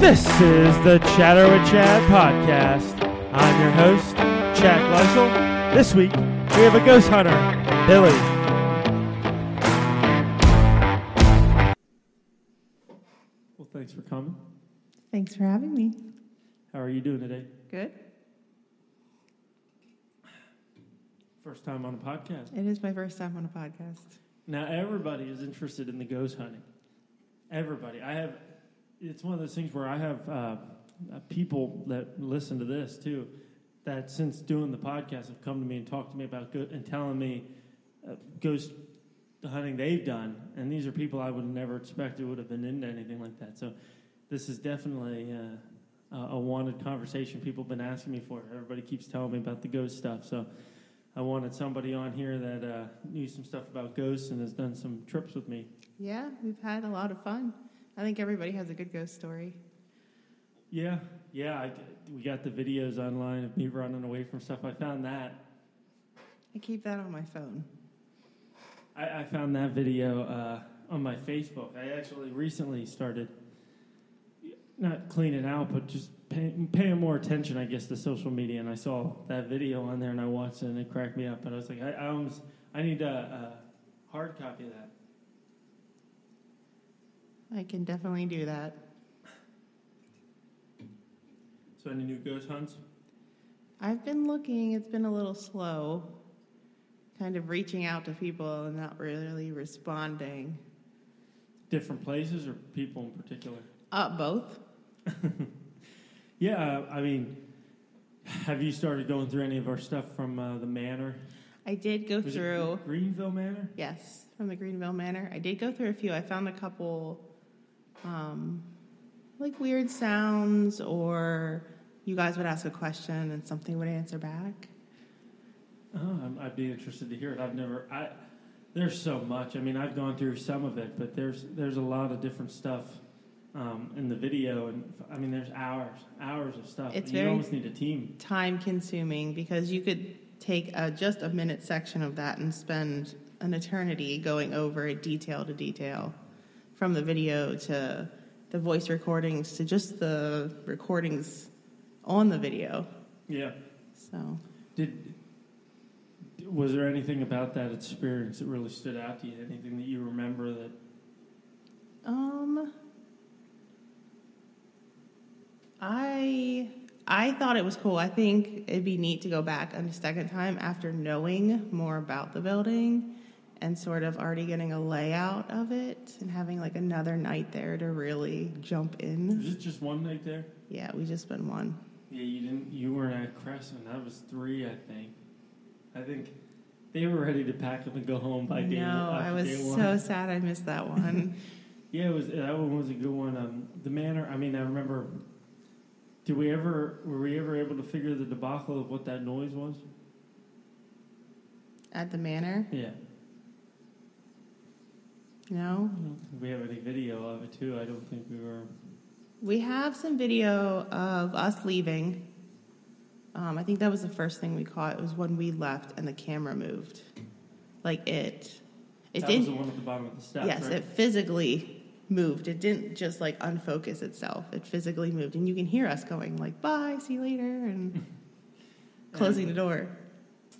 This is the Chatter with Chad podcast. I'm your host, Chad Gleissl. This week, we have a ghost hunter, Billie. Well, thanks for coming. Thanks for having me. How are you doing today? Good. First time on a podcast. It is my first time on a podcast. Now, everybody is interested in the ghost hunting. Everybody. I have, it's one of those things where I have uh, uh, people that listen to this too, that since doing the podcast have come to me and talked to me about go- and telling me uh, ghost hunting they've done. And these are people I would have never expected would have been into anything like that. So, this is definitely uh, a wanted conversation people have been asking me for. Everybody keeps telling me about the ghost stuff. So, I wanted somebody on here that uh, knew some stuff about ghosts and has done some trips with me. Yeah, we've had a lot of fun. I think everybody has a good ghost story. Yeah, yeah. I, we got the videos online of me running away from stuff. I found that. I keep that on my phone. I, I found that video uh, on my Facebook. I actually recently started not cleaning out, but just paying, paying more attention, I guess, to social media. And I saw that video on there, and I watched it, and it cracked me up. And I was like, I, I almost, I need a, a hard copy of that. I can definitely do that. So, any new ghost hunts? I've been looking, it's been a little slow, kind of reaching out to people and not really responding. Different places or people in particular? Uh, both. Yeah, I mean, have you started going through any of our stuff from uh, the manor? I did go Was through, Greenville Manor? yes, from the Greenville Manor. I did go through a few. I found a couple, um, like weird sounds, or you guys would ask a question and something would answer back. Oh, I'd be interested to hear it. I've never. I there's so much. I mean, I've gone through some of it, but there's there's a lot of different stuff um, in the video, and I mean, there's hours, hours of stuff. It's you very- almost need a team. time consuming because you could take a, just a minute section of that and spend an eternity going over it detail to detail from the video to the voice recordings to just the recordings on the video Yeah. so Did was there anything about that experience that really stood out to you? Anything that you remember that? um i i thought it was cool i think it'd be neat to go back a second time after knowing more about the building and sort of already getting a layout of it and having like another night there to really jump in. Was it just one night there? Yeah, we just spent one. Yeah, you didn't. You weren't at Crescent. That was three, I think. I think they were ready to pack up and go home by day. no, I was so sad I missed that one. Yeah, it was. That one was a good one. Um, the manor. I mean, I remember. Did we ever? Were we ever able to figure the debacle of what that noise was? At the manor, Yeah. No. I don't think we have any video of it too. I don't think we were. We have some video of us leaving. Um, I think that was the first thing we caught. It was when we left and the camera moved, like it. It that didn't. was the one at the bottom of the steps, yes, right? it physically moved. It didn't just like unfocus itself. It physically moved, and you can hear us going like "Bye, see you later," and closing the door.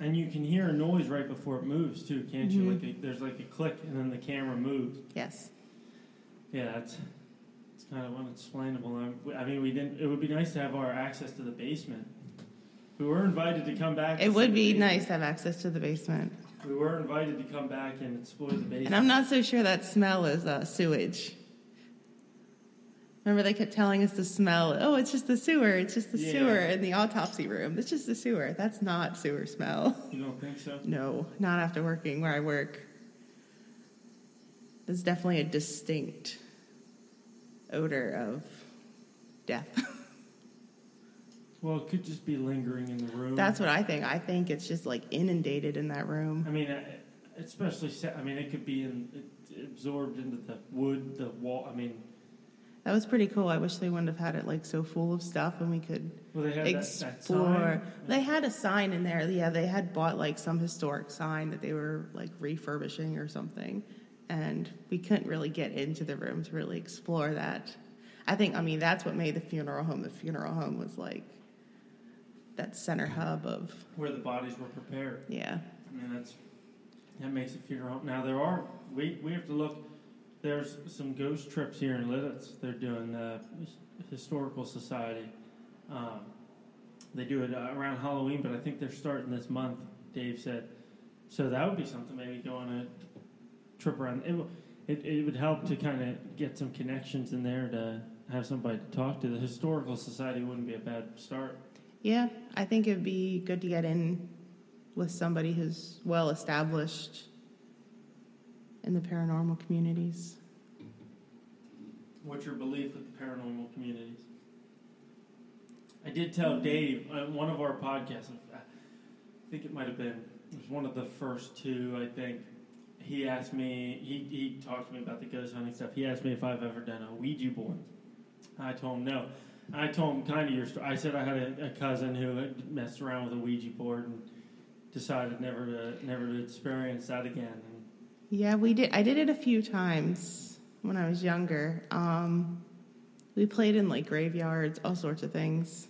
And you can hear a noise right before it moves too, can't you? Mhm. Like a, there's like a click, and then the camera moves. Yes. Yeah, that's it's kind of unexplainable. I- I mean, we didn't. It would be nice to have our access to the basement. We were invited to come back. It would be nice to have access to the basement. We were invited to come back and explore the basement. And I'm not so sure that smell is uh, sewage. Remember, they kept telling us the smell. Oh, it's just the sewer. It's just the Yeah. sewer in the autopsy room. It's just the sewer. That's not sewer smell. You don't think so? No, not after working where I work. There's definitely a distinct odor of death. Well, it could just be lingering in the room. That's what I think. I think it's just like inundated in that room. I mean, uh, especially. I mean, it could be in, it, absorbed into the wood, the wall. I mean, That was pretty cool. I wish they wouldn't have had it like so full of stuff and we could well, they had that, that explore. They had a sign in there. Yeah, they had bought like some historic sign that they were like refurbishing or something. And we couldn't really get into the room to really explore that. I think, I mean, that's what made the funeral home. The funeral home was like that center hub of, Where the bodies were prepared. yeah. I mean, that's that makes a funeral. Home. Now there are we we have to look. There's some ghost trips here in Lititz. They're doing the historical society. Um, they do it around Halloween, but I think they're starting this month. Dave said, so that would be something. Maybe go on a trip around. It, it, it would help to kind of get some connections in there to have somebody to talk to. The historical society wouldn't be a bad start. Yeah, I think it'd be good to get in with somebody who's well established in the paranormal communities. What's your belief with the paranormal communities? I did tell Dave on one of our podcasts. I think it might have been it was one of the first two. I think he asked me. He he talked to me about the ghost hunting stuff. He asked me if I've ever done a Ouija board. I told him no. I told him kind of your story. I said I had a, a cousin who had messed around with a Ouija board and decided never to never to experience that again. Yeah, we did. I did it a few times when I was younger. Um, we played in like graveyards, all sorts of things.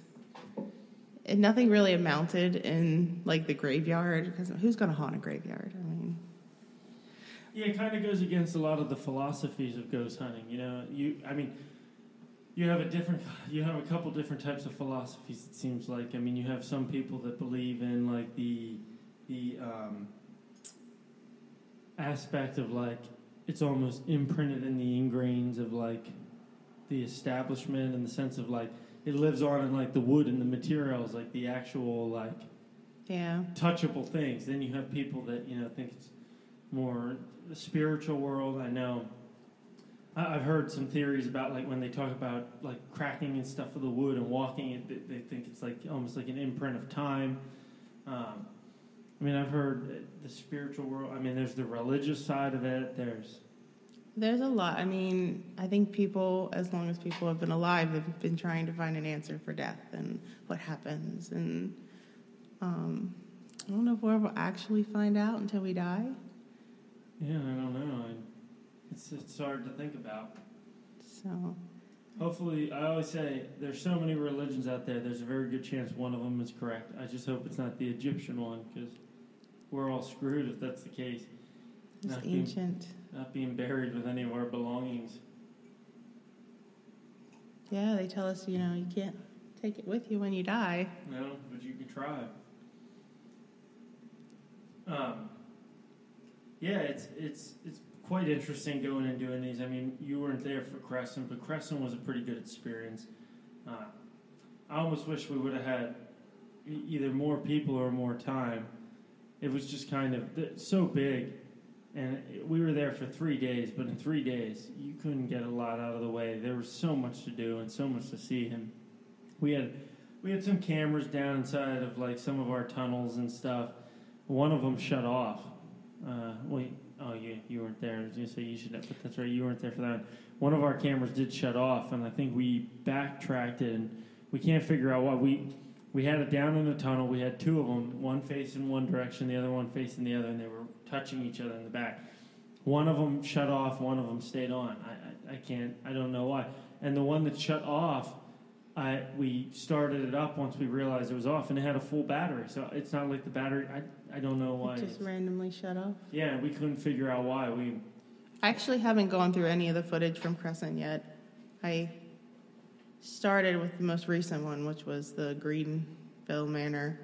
And nothing really amounted in like the graveyard because who's going to haunt a graveyard? I mean, Yeah, it kind of goes against a lot of the philosophies of ghost hunting. You know, you I mean, you have a different you have a couple different types of philosophies. It seems like I mean, you have some people that believe in like the the um, aspect of like it's almost imprinted in the ingrains of like the establishment and the sense of like it lives on in like the wood and the materials, like the actual like yeah, touchable things. Then you have people that you know think it's more the spiritual world. I know. I- I've heard some theories about like when they talk about like cracking and stuff of the wood and walking it, they, they think it's like almost like an imprint of time. Um, I mean, I've heard the spiritual world. I mean, there's the religious side of it. There's there's a lot. I mean, I think people, as long as people have been alive, they've been trying to find an answer for death and what happens. And um, I don't know if we'll ever actually find out until we die. yeah, I don't know. I, it's it's hard to think about. So. Hopefully, I always say there's so many religions out there. There's a very good chance one of them is correct. I just hope it's not the Egyptian one because we're all screwed if that's the case. It's Not being, ancient. not being buried with any of our belongings. Yeah, they tell us, you know, you can't take it with you when you die. No, but you can try. Um, yeah, it's it's it's quite interesting going and doing these. I mean, you weren't there for Crescent, but Crescent was a pretty good experience. Uh, I almost wish we would have had either more people or more time. It was just kind of so big, and we were there for three days. But in three days, you couldn't get a lot out of the way. There was so much to do and so much to see. And we had we had some cameras down inside of like some of our tunnels and stuff. One of them shut off. Uh, wait, oh you you weren't there. I was gonna say you should have, but that's right, you weren't there for that. One of our cameras did shut off, and I think we backtracked it, and we can't figure out what we we had it down in the tunnel. We had two of them, one facing one direction, the other one facing the other, and they were touching each other in the back. One of them shut off, one of them stayed on. I, I, I can't, I don't know why. And the one that shut off, I we started it up once we realized it was off, and it had a full battery. So it's not like the battery. I I don't know why. It just randomly shut off. yeah, we couldn't figure out why. We I actually haven't gone through any of the footage from Crescent yet. I started with the most recent one, which was the Greenville Manor,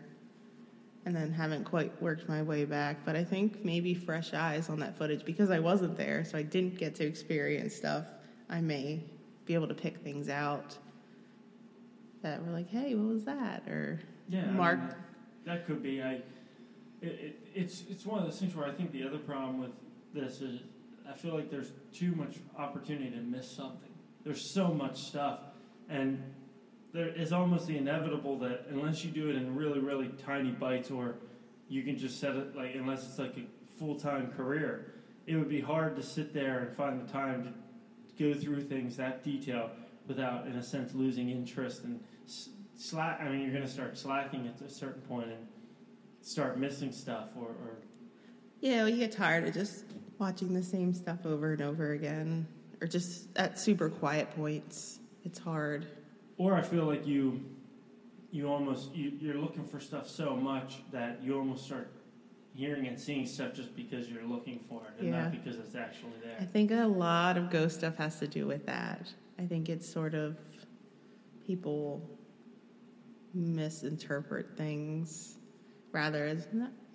and then haven't quite worked my way back. But I think maybe fresh eyes on that footage because I wasn't there, so I didn't get to experience stuff. I may be able to pick things out that were like, "Hey, what was that?" Or yeah, I mean, Mark. that, that could be. I it, it, it's it's one of those things where I think the other problem with this is I feel like there's too much opportunity to miss something. There's so much stuff, and there is almost the inevitable that unless you do it in really really tiny bites, or you can just set it like unless it's like a full time career, it would be hard to sit there and find the time to go through things that detail without, in a sense, losing interest and slack. I mean, you're going to start slacking at a certain point and start missing stuff, or, or Yeah, well, you get tired of just watching the same stuff over and over again, or just at super quiet points. It's hard. Or I feel like you, you almost you, you're looking for stuff so much that you almost start hearing and seeing stuff just because you're looking for it and Yeah. not because it's actually there. I think a lot of ghost stuff has to do with that. I think it's sort of people misinterpret things rather as,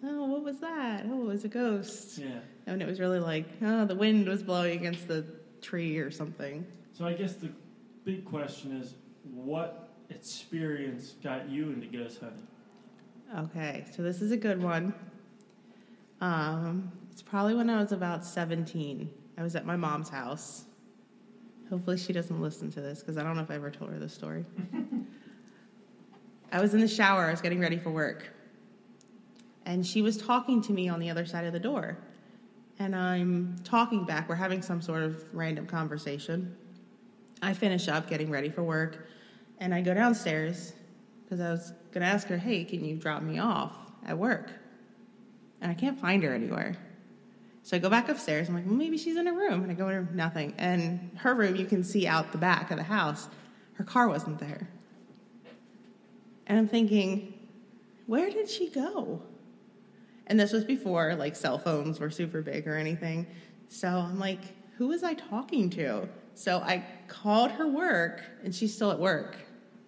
oh, what was that? Oh, it was a ghost. Yeah. And it was really like, oh, the wind was blowing against the tree or something. So I guess the big question is, what experience got you into ghost hunting? Okay, so this is a good one. Um, it's probably when I was about 17. I was at my mom's house. Hopefully, she doesn't listen to this because I don't know if I ever told her this story. I was in the shower, I was getting ready for work. And she was talking to me on the other side of the door. And I'm talking back, we're having some sort of random conversation. I finish up getting ready for work, and I go downstairs because I was going to ask her, hey, can you drop me off at work? And I can't find her anywhere. So I go back upstairs. I'm like, well, maybe she's in her room. And I go in her, nothing. And her room, you can see out the back of the house. Her car wasn't there. And I'm thinking, where did she go? And this was before like cell phones were super big or anything. So I'm like, who was I talking to? So I called her work, and she's still at work,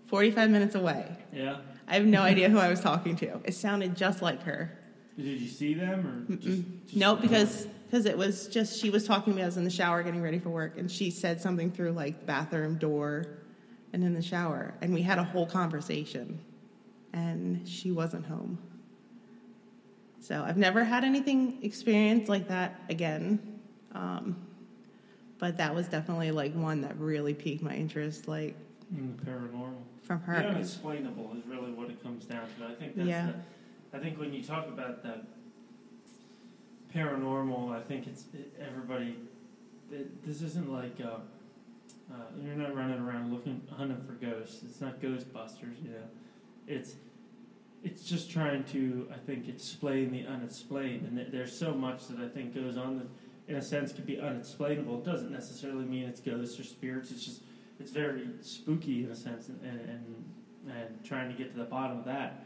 45 minutes away. Yeah. I have no idea who I was talking to. It sounded just like her. Did you see them or just, just Nope, because because it was just she was talking to me. I was in the shower getting ready for work, and she said something through like the bathroom door, and in the shower, and we had a whole conversation, and she wasn't home. So I've never had anything experience like that again, um, but that was definitely like one that really piqued my interest, like Mm, paranormal. from The her. unexplainable is really what it comes down to. I think that's Yeah. the, I think when you talk about that paranormal, I think it's it, everybody. It, this isn't like uh, uh, you're not running around looking hunting for ghosts. It's not Ghostbusters, you know. It's it's just trying to I think explain the unexplained, and th- there's so much that I think goes on that in a sense could be unexplainable. It doesn't necessarily mean it's ghosts or spirits. It's just it's very spooky in a sense, and and, and, trying to get to the bottom of that.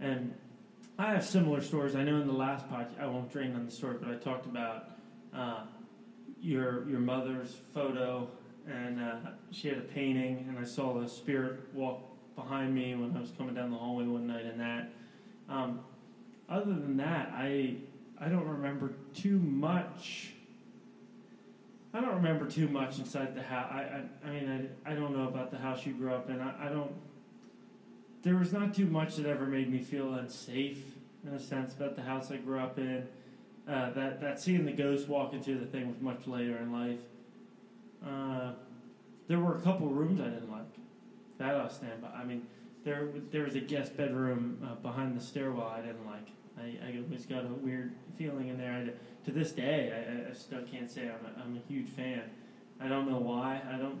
And I have similar stories. I know in the last podcast, I won't drain on the story, but I talked about uh, your your mother's photo, and uh, she had a painting, and I saw the spirit walk behind me when I was coming down the hallway one night, and that. Um, other than that, I I don't remember too much. I don't remember too much inside the house. I, I, I mean, I, I don't know about the house you grew up in. I, I don't. There was not too much that ever made me feel unsafe in a sense about the house I grew up in. Uh, that that seeing the ghost walk into the thing was much later in life. Uh, there were a couple rooms I didn't like. That I'll stand by. I mean, there there was a guest bedroom uh, behind the stairwell I didn't like. I, I always got a weird feeling in there. I, to this day, I, I still can't say I'm a, I'm a huge fan. I don't know why. I don't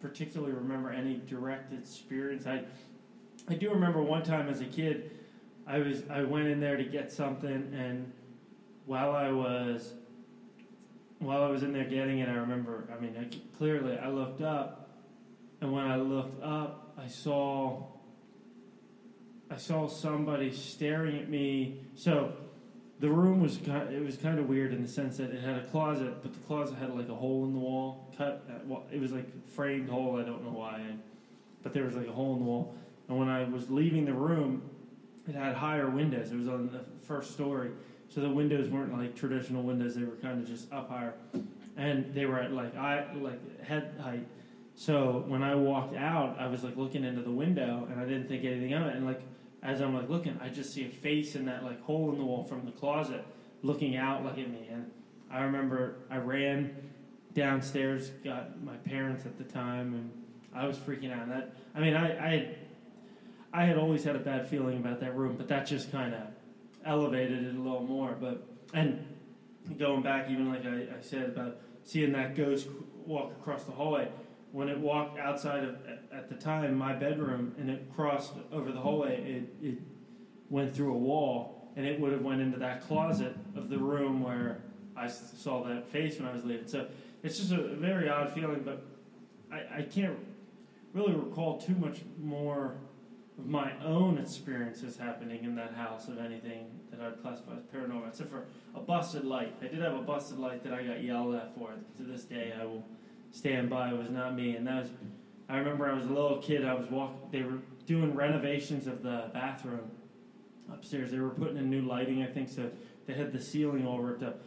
particularly remember any direct experience. I I do remember one time as a kid, I was I went in there to get something, and while I was while I was in there getting it, I remember. I mean, I, clearly, I looked up, and when I looked up, I saw I saw somebody staring at me. So the room was kind it was kind of weird in the sense that it had a closet, but the closet had like a hole in the wall cut. At, well, it was like a framed hole. I don't know why, but there was like a hole in the wall. And when I was leaving the room, it had higher windows. It was on the first story, so the windows weren't like traditional windows. They were kind of just up higher, and they were at like eye like head height. So when I walked out, I was like looking into the window, and I didn't think anything of it. And like as I'm like looking, I just see a face in that like hole in the wall from the closet, looking out like at me. And I remember I ran downstairs, got my parents at the time, and I was freaking out. And that I mean, I, I had I had always had a bad feeling about that room, but that just kind of elevated it a little more. But and going back, even like I, I said about seeing that ghost walk across the hallway, when it walked outside of at- the time my bedroom and it crossed over the hallway, it it went through a wall and it would have went into that closet of the room where i saw that face when I was leaving. So it's just a very odd feeling, but I, I can't really recall too much more of my own experiences happening in that house of anything that I'd classify as paranormal, except for a busted light. I did have a busted light that I got yelled at for. To this day, I will stand by. It was not me, and that was. I remember I was a little kid. I was walking. They were doing renovations of the bathroom upstairs. They were putting in new lighting, I think, so they had the ceiling all ripped up.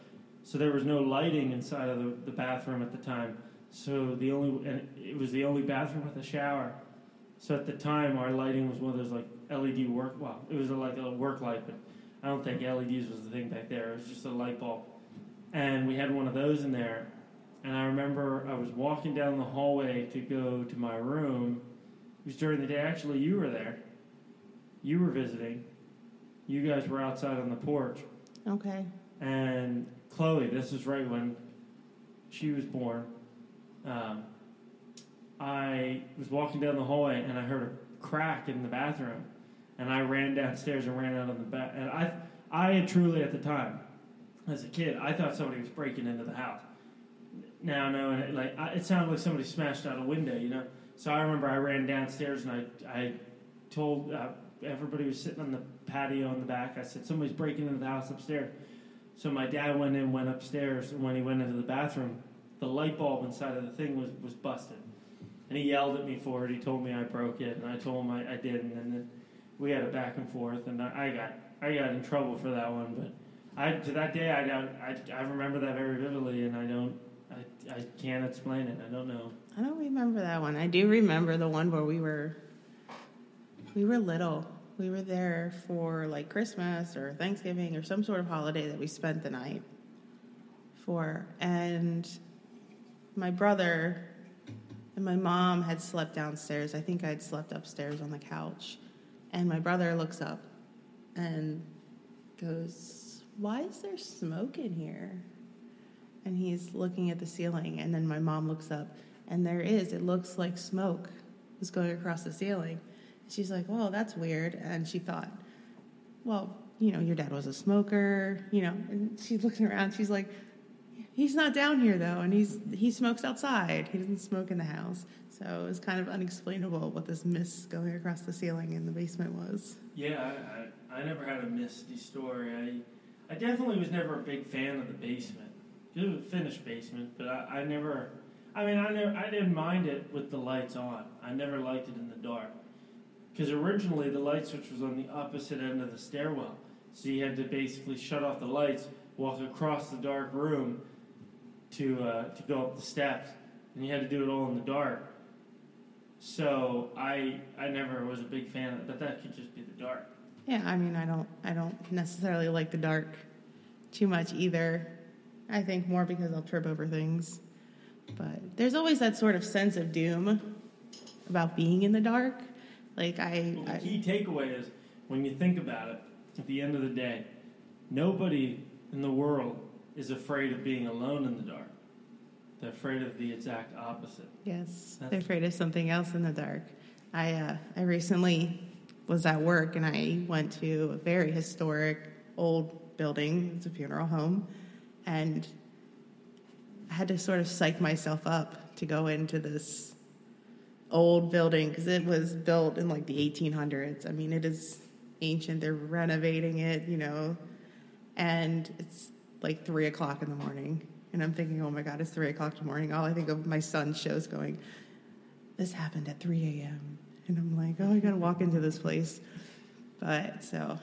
So there was no lighting inside of the, the bathroom at the time. So the only and it was the only bathroom with a shower. So at the time, our lighting was one of those like LED work. Well, it was a, like a work light, but I don't think LEDs was the thing back there. It was just a light bulb, and we had one of those in there. And I remember I was walking down the hallway to go to my room. It was during the day. Actually, you were there. You were visiting. You guys were outside on the porch. Okay. And Chloe, this is right when she was born. Um, I was walking down the hallway and I heard a crack in the bathroom, and I ran downstairs and ran out of the bath. And I, I had truly at the time, as a kid, I thought somebody was breaking into the house. Now, no, and it, like I, it sounded like somebody smashed out a window, you know. So I remember I ran downstairs and I, I told uh, everybody was sitting on the patio in the back. I said somebody's breaking into the house upstairs. So my dad went in, went upstairs, and when he went into the bathroom, the light bulb inside of the thing was, was busted. And he yelled at me for it. He told me I broke it, and I told him I, I didn't. And then we had a back and forth, and I, I got I got in trouble for that one. But I to that day I don't I, I remember that very vividly, and I don't I, can't explain it. I don't know. I don't remember that one. I do remember the one where we were we were little. We were there for like Christmas or Thanksgiving or some sort of holiday that we spent the night for. And my brother and my mom had slept downstairs. I think I'd slept upstairs on the couch. And my brother looks up and goes, Why is there smoke in here? And he's looking at the ceiling. And then my mom looks up, and there is. It looks like smoke was going across the ceiling. She's like, Well, that's weird. And she thought, Well, you know, your dad was a smoker, you know. And she's looking around. She's like, He's not down here though, and he's he smokes outside. He doesn't smoke in the house. So it was kind of unexplainable what this mist going across the ceiling in the basement was. Yeah, I, I, I never had a misty story. I I definitely was never a big fan of the basement. It was a finished basement, but I, I never. I mean, I never. I didn't mind it with the lights on. I never liked it in the dark. Because originally the light switch was on the opposite end of the stairwell, so you had to basically shut off the lights, walk across the dark room to uh, to go up the steps, and you had to do it all in the dark. So I I never was a big fan of it, but that could just be the dark. Yeah, I mean, I don't I don't necessarily like the dark too much either. I think more because I'll trip over things. But there's always that sort of sense of doom about being in the dark. Like I, Well, the I key takeaway is when you think about it, at the end of the day, nobody in the world is afraid of being alone in the dark. They're afraid of the exact opposite. Yes, That's- they're afraid of something else in the dark. I uh, I recently was at work and I went to a very historic old building. It's a funeral home, and I had to sort of psych myself up to go into this old building because it was built in like the 1800s. I mean, it is ancient. They're renovating it, you know, and it's like three o'clock in the morning. And I'm thinking, oh my God, it's three o'clock in the morning. All I think of my son's shows going, this happened at 3 a.m. And I'm like, oh, I gotta walk into this place. But so,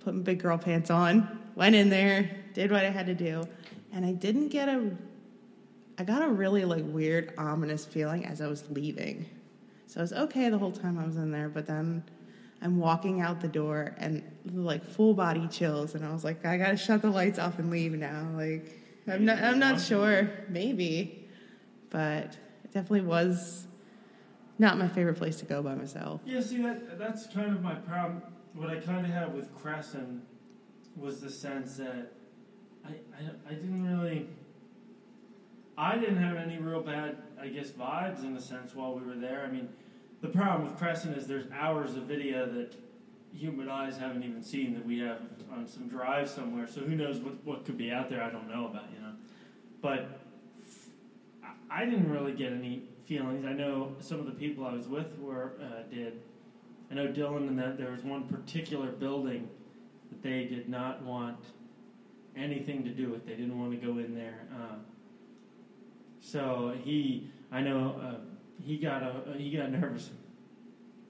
put my big girl pants on, went in there, did what I had to do. And I didn't get a, I got a really like weird, ominous feeling as I was leaving. So I was okay the whole time I was in there, but then I'm walking out the door and like full body chills, and I was like, I gotta shut the lights off and leave now. Like, I'm not, I'm not sure, maybe, but it definitely was not my favorite place to go by myself. Yeah, see that that's kind of my problem. What I kind of have with Crescent was the sense that I, I I didn't really I didn't have any real bad I guess vibes in a sense while we were there. I mean, the problem with Crescent is there's hours of video that human eyes haven't even seen that we have on some drive somewhere. So who knows what what could be out there? I don't know about you know, but I- didn't really get any feelings. I know some of the people I was with were uh, did. I know Dylan and that there was one particular building that they did not want anything to do with. They didn't want to go in there. Uh, so he, I know, uh, he got a he got nervous.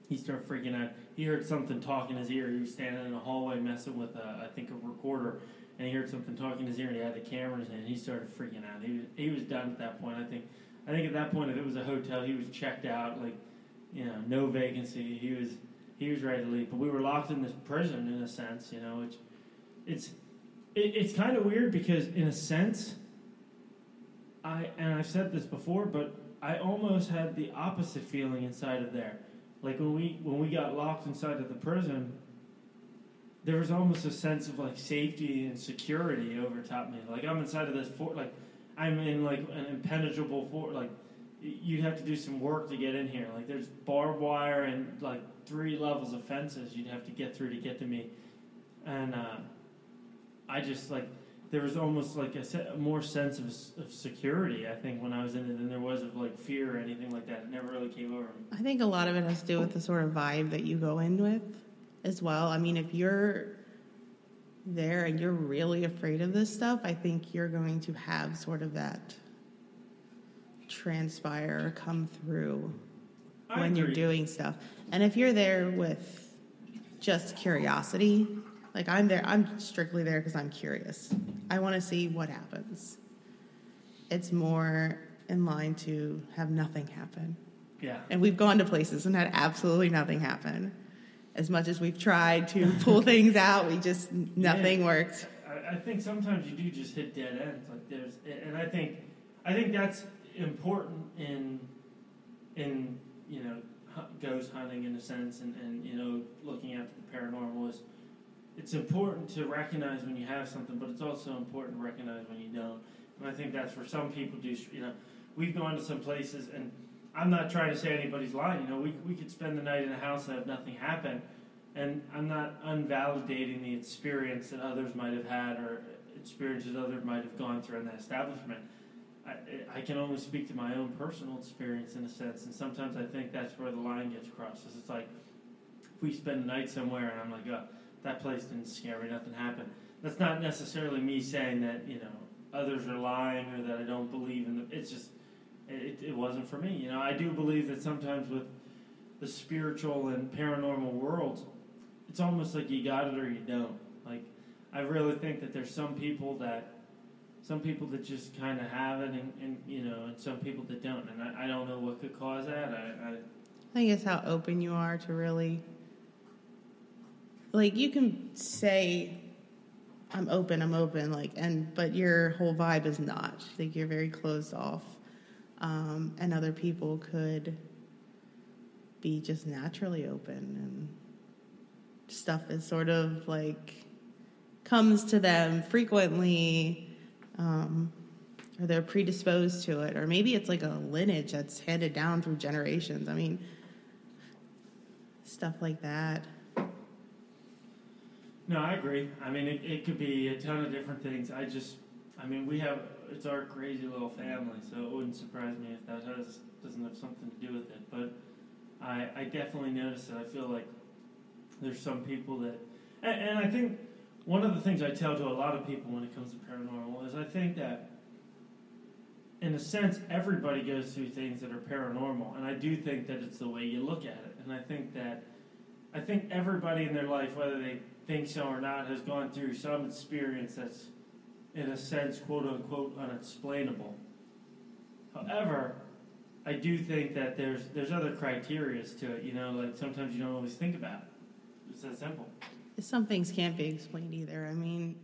He started freaking out. He heard something talking in his ear. He was standing in a hallway messing with, a, I think, a recorder, and he heard something talking in his ear. and He had the cameras in. And he started freaking out. He was, he was done at that point. I think. I think at that point, if it was a hotel, he was checked out. Like, you know, no vacancy. He was he was ready to leave. But we were locked in this prison in a sense. You know, which it's it, it's kind of weird because in a sense, I and I've said this before, but I almost had the opposite feeling inside of there. Like when we when we got locked inside of the prison, there was almost a sense of like safety and security over top me. Like I'm inside of this fort, like I'm in like an impenetrable fort. Like you'd have to do some work to get in here. Like there's barbed wire and like three levels of fences you'd have to get through to get to me, and uh, I just like there was almost like a, se- more sense of, of security. I think when I was in it than there was of like fear or anything like that. It never really came over me. I think a lot of it has to do with the sort of vibe that you go in with as well. I mean, if you're there and you're really afraid of this stuff, I think you're going to have sort of that transpire come through I when you're doing stuff. And if you're there with just curiosity, like I'm there, I'm strictly there because I'm curious. I want to see what happens. It's more in line to have nothing happen. Yeah. And we've gone to places and had absolutely nothing happen. As much as we've tried to pull things out, we just nothing Yeah. worked. I, I think sometimes you do just hit dead ends. Like there's, and I think, I think that's important in, in you know, ghost hunting in a sense, and, and you know, looking at the paranormal is, it's important to recognize when you have something, but it's also important to recognize when you don't. And I think that's where some people do. You know, we've gone to some places, and I'm not trying to say anybody's lying. You know, we we could spend the night in a house and have nothing happen, and I'm not unvalidating the experience that others might have had or experiences others might have gone through in that establishment. I, I can only speak to my own personal experience in a sense, and sometimes I think that's where the line gets crossed. It's like if we spend a night somewhere and I'm like, oh, that place didn't scare me, nothing happened. That's not necessarily me saying that you know others are lying or that I don't believe in. It's just it, it wasn't for me. You know, I do believe that sometimes with the spiritual and paranormal worlds, it's almost like you got it or you don't. Like, I really think that there's some people that, some people that just kind of have it, and, and you know, and some people that don't. And I, I don't know what could cause that. I, I I think it's how open you are to really like you can say I'm open, I'm open, like and but your whole vibe is not. Like you're very closed off. Um, and other people could be just naturally open and stuff is sort of like comes to them frequently um, or they're predisposed to it or maybe it's like a lineage that's handed down through generations i mean stuff like that No, I agree. I mean, it, it could be a ton of different things. I just, I mean, we have, it's our crazy little family, so it wouldn't surprise me if that has, doesn't have something to do with it. But I, I definitely notice it. I feel like there's some people that, and, and I think one of the things I tell to a lot of people when it comes to paranormal is I think that, in a sense, everybody goes through things that are paranormal, and I do think that it's the way you look at it. And I think that, I think everybody in their life, whether they think so or not, has gone through some experience that's, in a sense, quote unquote, unexplainable. However, I do think that there's there's other criterias to it. You know, like sometimes you don't always think about. It. It's that simple. Some things can't be explained either i mean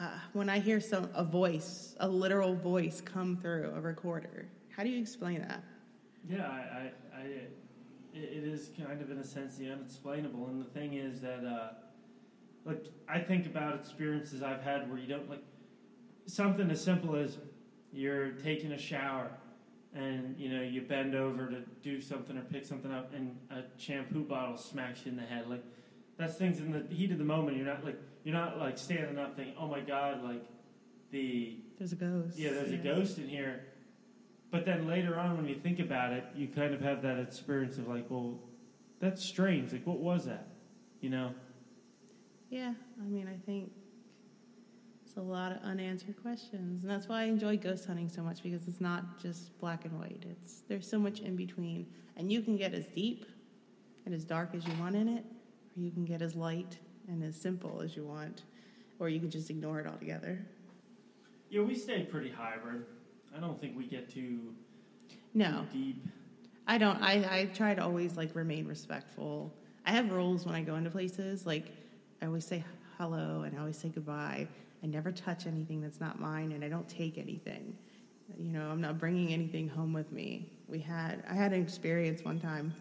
uh, when i hear some a voice a literal voice come through a recorder how do you explain that Yeah, I, I, I it, is kind of in a sense the unexplainable. And the thing is that, uh, like, I think about experiences I've had where you don't like something as simple as you're taking a shower and you know you bend over to do something or pick something up and a shampoo bottle smacks you in the head. Like, that's things in the heat of the moment. You're not like you're not like standing up thinking, oh my god, like the there's a ghost yeah, there's a ghost in here. But then later on, when you think about it, you kind of have that experience of like, well, that's strange. Like, what was that? You know? Yeah, I mean, I think it's a lot of unanswered questions, and that's why I enjoy ghost hunting so much because it's not just black and white. It's there's so much in between, and you can get as deep and as dark as you want in it, or you can get as light and as simple as you want, or you can just ignore it altogether. Yeah, we stay pretty hybrid. I don't think we get too, No, too deep. I don't. I, I try to always like remain respectful. I have rules when I go into places. Like I always say hello and I always say goodbye. I never touch anything that's not mine, and I don't take anything. You know, I'm not bringing anything home with me. We had I had an experience one time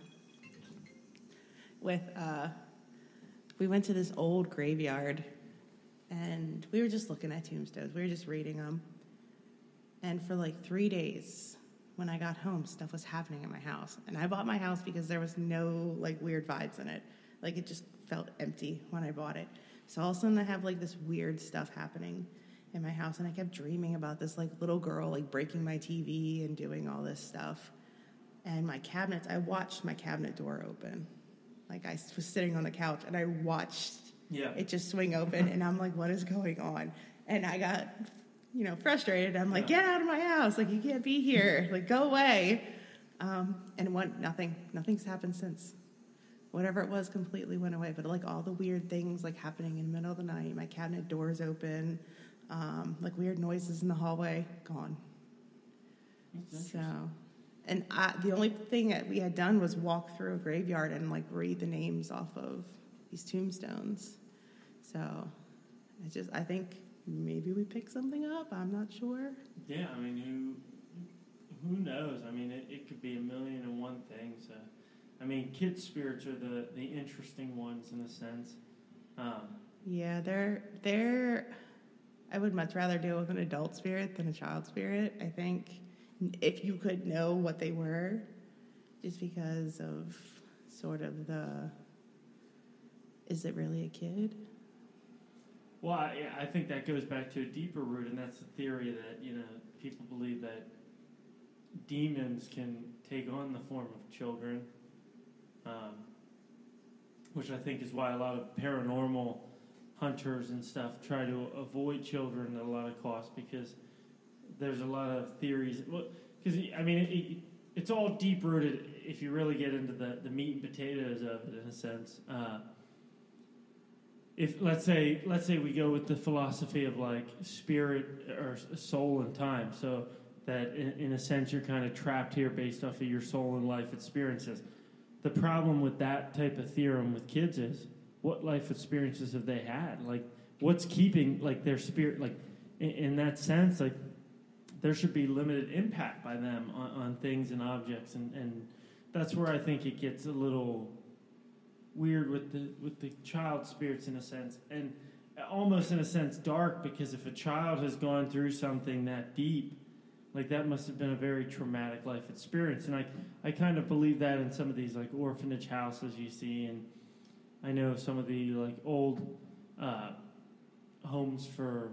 with. Uh, we went to this old graveyard, and we were just looking at tombstones. We were just reading them, and for like three days, when I got home, stuff was happening in my house. And I bought my house because there was no like weird vibes in it. Like it just felt empty when I bought it. So all of a sudden I have like this weird stuff happening in my house and I kept dreaming about this like little girl like breaking my TV and doing all this stuff. And my cabinets, I watched my cabinet door open. Like I was sitting on the couch and I watched Yeah. it just swing open and I'm like, what is going on? And I got, you know, frustrated. I'm like, get out of my house. Like you can't be here. Like go away. Um, and what nothing, nothing's happened since. Whatever it was completely went away. But like all the weird things like happening in the middle of the night, my cabinet doors open, um, like weird noises in the hallway, gone. So, and I, the only thing that we had done was walk through a graveyard and like read the names off of these tombstones. So, I just I think maybe we picked something up. I'm not sure. Yeah, I mean, who who knows? I mean, it, it could be a million and one things. Uh, I mean, kids' spirits are the, the interesting ones in a sense. Um, Yeah, they're they're. I would much rather deal with an adult spirit than a child spirit. I think if you could know what they were, just because of sort of the. Is it really a kid? well, I, I think that goes back to a deeper root, and that's the theory that you know people believe that demons can take on the form of children, um, which I think is why a lot of paranormal hunters and stuff try to avoid children at a lot of cost because there's a lot of theories. Because I mean, it, it, it's all deep rooted if you really get into the, the meat and potatoes of it in a sense. Uh, if let's say let's say we go with the philosophy of like spirit or soul and time, so that in, in a sense you're kind of trapped here based off of your soul and life experiences. The problem with that type of theorem with kids is what life experiences have they had? Like what's keeping like their spirit like in, in that sense like there should be limited impact by them on, on things and objects and, and that's where I think it gets a little weird with the with the child spirits in a sense and almost in a sense dark because if a child has gone through something that deep like that must have been a very traumatic life experience and i i kind of believe that in some of these like orphanage houses you see and i know some of the like old uh, homes for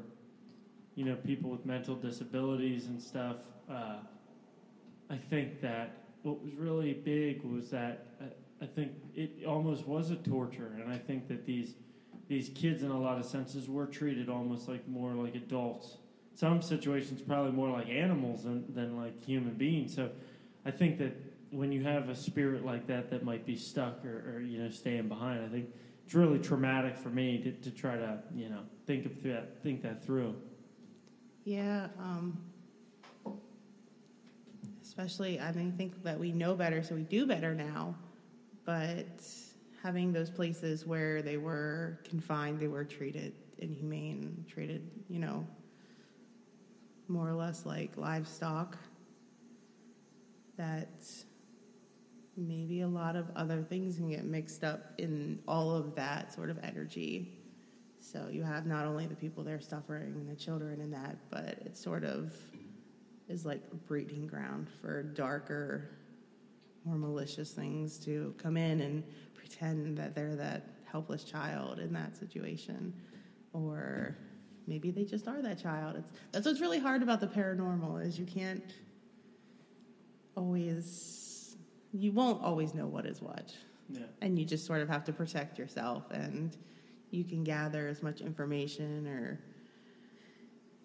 you know people with mental disabilities and stuff uh, i think that what was really big was that uh, I think it almost was a torture, and I think that these these kids, in a lot of senses, were treated almost like more like adults. Some situations, probably more like animals than, than like human beings. So, I think that when you have a spirit like that that might be stuck or, or you know staying behind, I think it's really traumatic for me to, to try to you know think of that think that through. Yeah, um, especially I mean, think that we know better, so we do better now. But having those places where they were confined, they were treated inhumane, treated, you know, more or less like livestock. That maybe a lot of other things can get mixed up in all of that sort of energy. So you have not only the people there suffering and the children and that, but it sort of is like a breeding ground for darker, more malicious things to come in and pretend that they're that helpless child in that situation. Or maybe they just are that child. It's that's what's really hard about the paranormal is you can't always, you won't always know what is what. Yeah. And you just sort of have to protect yourself, and you can gather as much information or,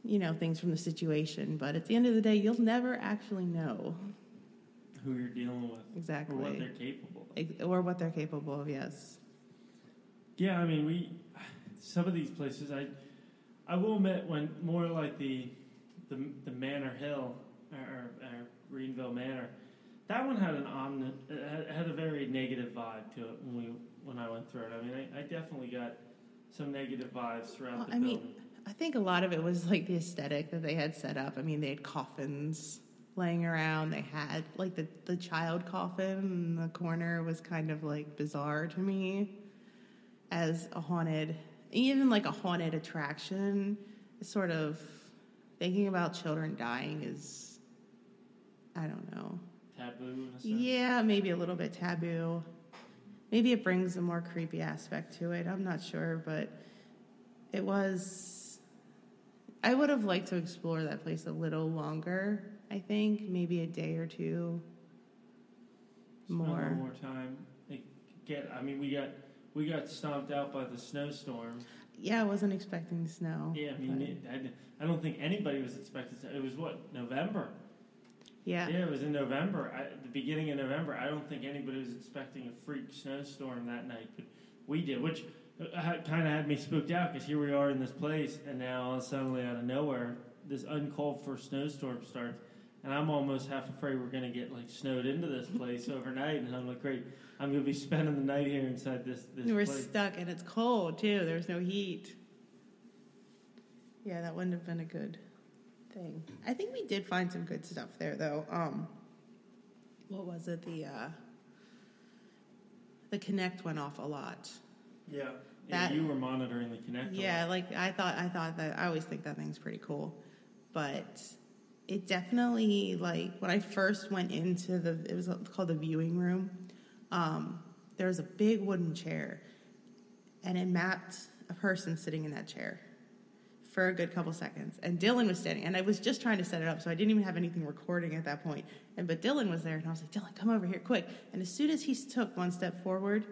you know, things from the situation. But at the end of the day, you'll never actually know Who you're dealing with exactly or what they're capable of. or what they're capable of. Yes. Yeah, I mean, we some of these places, I I will admit, when more like the the, the Manor Hill or, or, or Greenville Manor, that one had an omni, had, had a very negative vibe to it when we when I went through it. I mean, I, I definitely got some negative vibes throughout Well, the I mean. I think a lot of it was like the aesthetic that they had set up. I mean, they had coffins laying around. They had like the, the child coffin in the corner was kind of like bizarre to me as a haunted, even like a haunted attraction. Sort of thinking about children dying is, I don't know. Taboo in a sense. Yeah, maybe a little bit taboo. Maybe it brings a more creepy aspect to it. I'm not sure, but it was. I would have liked to explore that place a little longer. I think maybe a day or two more. little more time. Get. I mean, we got we got stomped out by the snowstorm. Yeah, I wasn't expecting snow. Yeah, I mean, it, I, I don't think anybody was expecting. It was what November. Yeah. Yeah, it was in November. I, the beginning of November. I don't think anybody was expecting a freak snowstorm that night, but we did, which uh, kind of had me spooked out because here we are in this place, and now suddenly out of nowhere, this uncalled for snowstorm starts, and I'm almost half afraid we're gonna get like snowed into this place overnight, and I'm like, great, I'm gonna be spending the night here inside this this we're place. stuck, and it's cold too. There's no heat. Yeah, that wouldn't have been a good thing. I think we did find some good stuff there, though. Um, what was it? The uh, the Kinect went off a lot. Yeah, yeah, That- you were monitoring the connector. Yeah, like I thought. I thought that I always think that thing's pretty cool, but it definitely like when I first went into the it was called the viewing room. Um, there was a big wooden chair, and it mapped a person sitting in that chair for a good couple seconds. And Dylan was standing, and I was just trying to set it up, so I didn't even have anything recording at that point. And but Dylan was there, and I was like, Dylan, come over here quick. And as soon as he took one step forward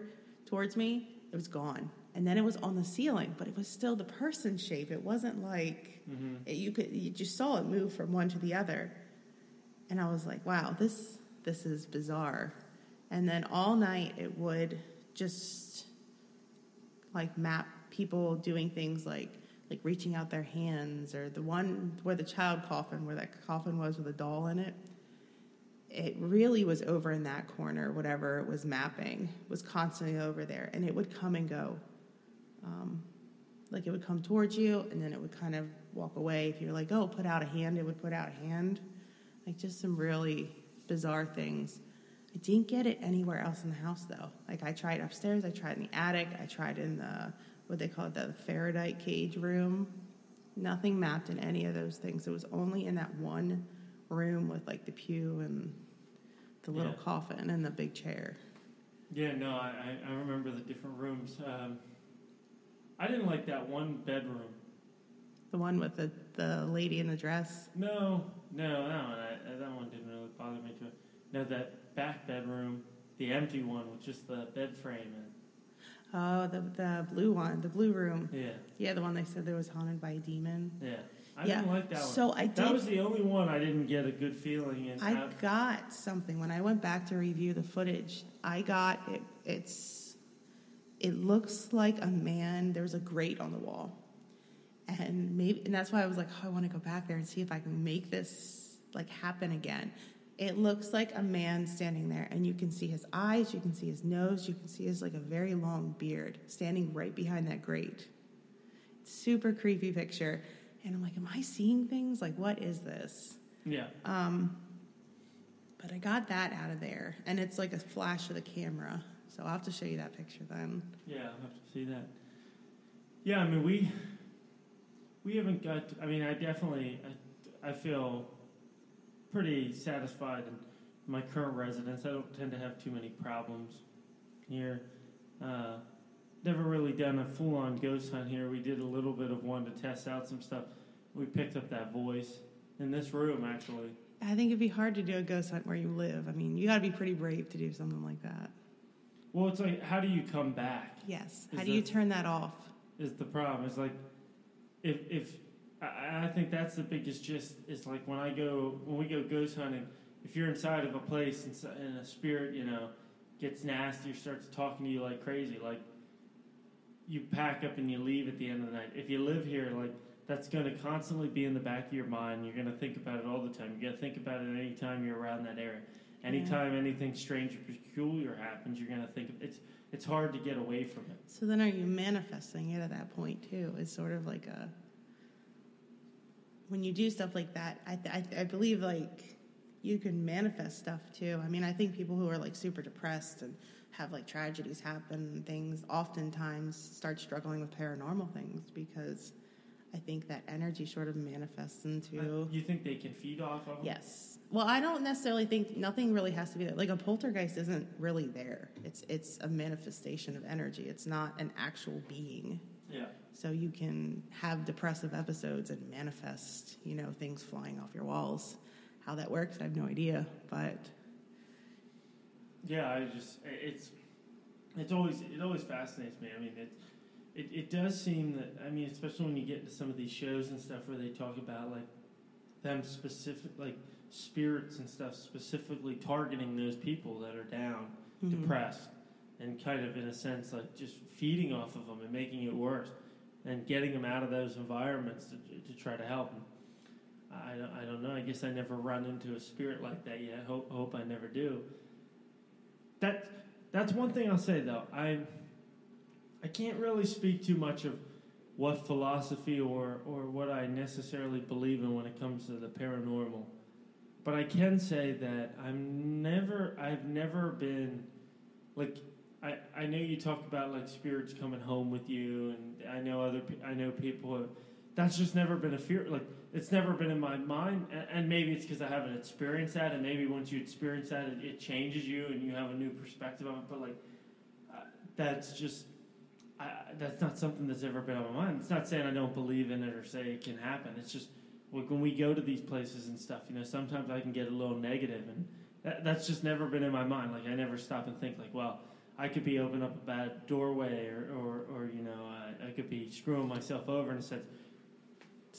towards me, it was gone. And then it was on the ceiling, but it was still the person shape. It wasn't like hmm it, you could you just saw it move from one to the other. And I was like, wow, this this is bizarre. And then all night it would just like map people doing things like like reaching out their hands or the one where the child coffin where that coffin was with a doll in it it really was over in that corner whatever it was mapping was constantly over there. And it would come and go. Um, like it would come towards you and then it would kind of walk away. If you're like oh put out a hand it would put out a hand. Like just some really bizarre things. I didn't get it anywhere else in the house though. Like i tried upstairs i tried in the attic i tried in the what they call it the faraday cage room nothing mapped in any of those things it was only in that one room with like the pew and the little Yeah. coffin and the big chair Yeah, no, I, I remember the different rooms. Um, I didn't like that one bedroom. the one with the, the lady in the dress No, no, that one, I, that one didn't really bother me too. No, that back bedroom, the empty one with just the bed frame oh the, the blue one the blue room. Yeah, Yeah, the one they said there was haunted by a demon. yeah. I Yeah, didn't like that one. So I That did. was the only one I didn't get a good feeling in. I Uh, got something when I went back to review the footage. I got it. It's. It looks like a man. There was a grate on the wall, and maybe, and that's why I was like, oh, I want to go back there and see if I can make this like happen again. It looks like a man standing there, and you can see his eyes, you can see his nose, you can see his like a very long beard standing right behind that grate. Super creepy picture. And I'm like, am I seeing things? Like, what is this? yeah, Um, but I got that out of there, and it's like a flash of the camera. So I'll have to show you that picture then. yeah. I'll have to see that. Yeah, I mean we we haven't got. I mean, I definitely I, I feel pretty satisfied in my current residence. I don't tend to have too many problems here. Uh, never really done a full on ghost hunt here. We did a little bit of one to test out some stuff. We picked up that voice in this room actually. I think it'd be hard to do a ghost hunt where you live. I mean, you got to be pretty brave to do something like that. Well, it's like, how do you come back? Yes. Is How do you turn that off? Is the problem? It's like, if if I, I think that's the biggest gist. Is like when I go when we go ghost hunting. If you're inside of a place and, and a spirit, you know, gets nasty or starts talking to you like crazy, like you pack up and you leave at the end of the night. If you live here, like that's going to constantly be in the back of your mind. You're going to think about it all the time. You got to think about it anytime you're around that area. Anytime anything strange or peculiar happens, you're going to think of, it's it's hard to get away from it. So then, are you manifesting it at that point too? It's sort of like a when you do stuff like that. I I, I believe like you can manifest stuff too. I mean, I think people who are like super depressed and have like tragedies happen things oftentimes start struggling with paranormal things because I think that energy sort of manifests into. Uh, you think they can feed off of it? Yes. Well, I don't necessarily think nothing really has to be there. Like a poltergeist isn't really there. It's it's a manifestation of energy. It's not an actual being. Yeah. So you can have depressive episodes and manifest, you know, things flying off your walls. How that works, I have no idea. But Yeah, I just it's it's always it always fascinates me. I mean, it it it does seem that I mean, especially when you get into some of these shows and stuff where they talk about like them specific like spirits and stuff specifically targeting those people that are down, Mhm. depressed, and kind of in a sense like just feeding off of them and making it worse, and getting them out of those environments to, to try to help them. I don't, I don't know. I guess I never run into a spirit like that yet. Hope hope I never do. That that's one thing I'll say though. I I can't really speak too much of what philosophy or or what I necessarily believe in when it comes to the paranormal. But I can say that I'm never I've never been like I, I know you talk about like spirits coming home with you and I know other I know people have that's just never been a fear like it's never been in my mind and, and maybe it's because I haven't experienced that and maybe once you experience that it, it changes you and you have a new perspective on it but like uh, that's just I, that's not something that's ever been on my mind. It's not saying I don't believe in it or say it can happen it's just like when we go to these places and stuff you know sometimes I can get a little negative and that, that's just never been in my mind like I never stop and think like well I could be opening up a bad doorway or, or, or you know I, I could be screwing myself over in a sense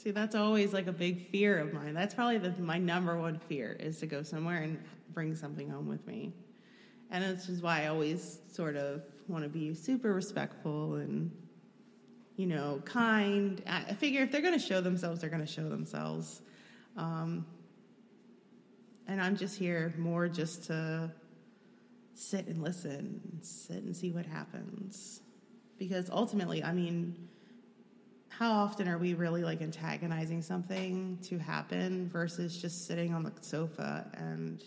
see, that's always like a big fear of mine. That's probably the, my number one fear is to go somewhere and bring something home with me. And this is why I always sort of want to be super respectful and, you know, kind. I figure if they're going to show themselves, they're going to show themselves. Um, and I'm just here more just to sit and listen, sit and see what happens. Because ultimately, I mean, how often are we really like antagonizing something to happen versus just sitting on the sofa and,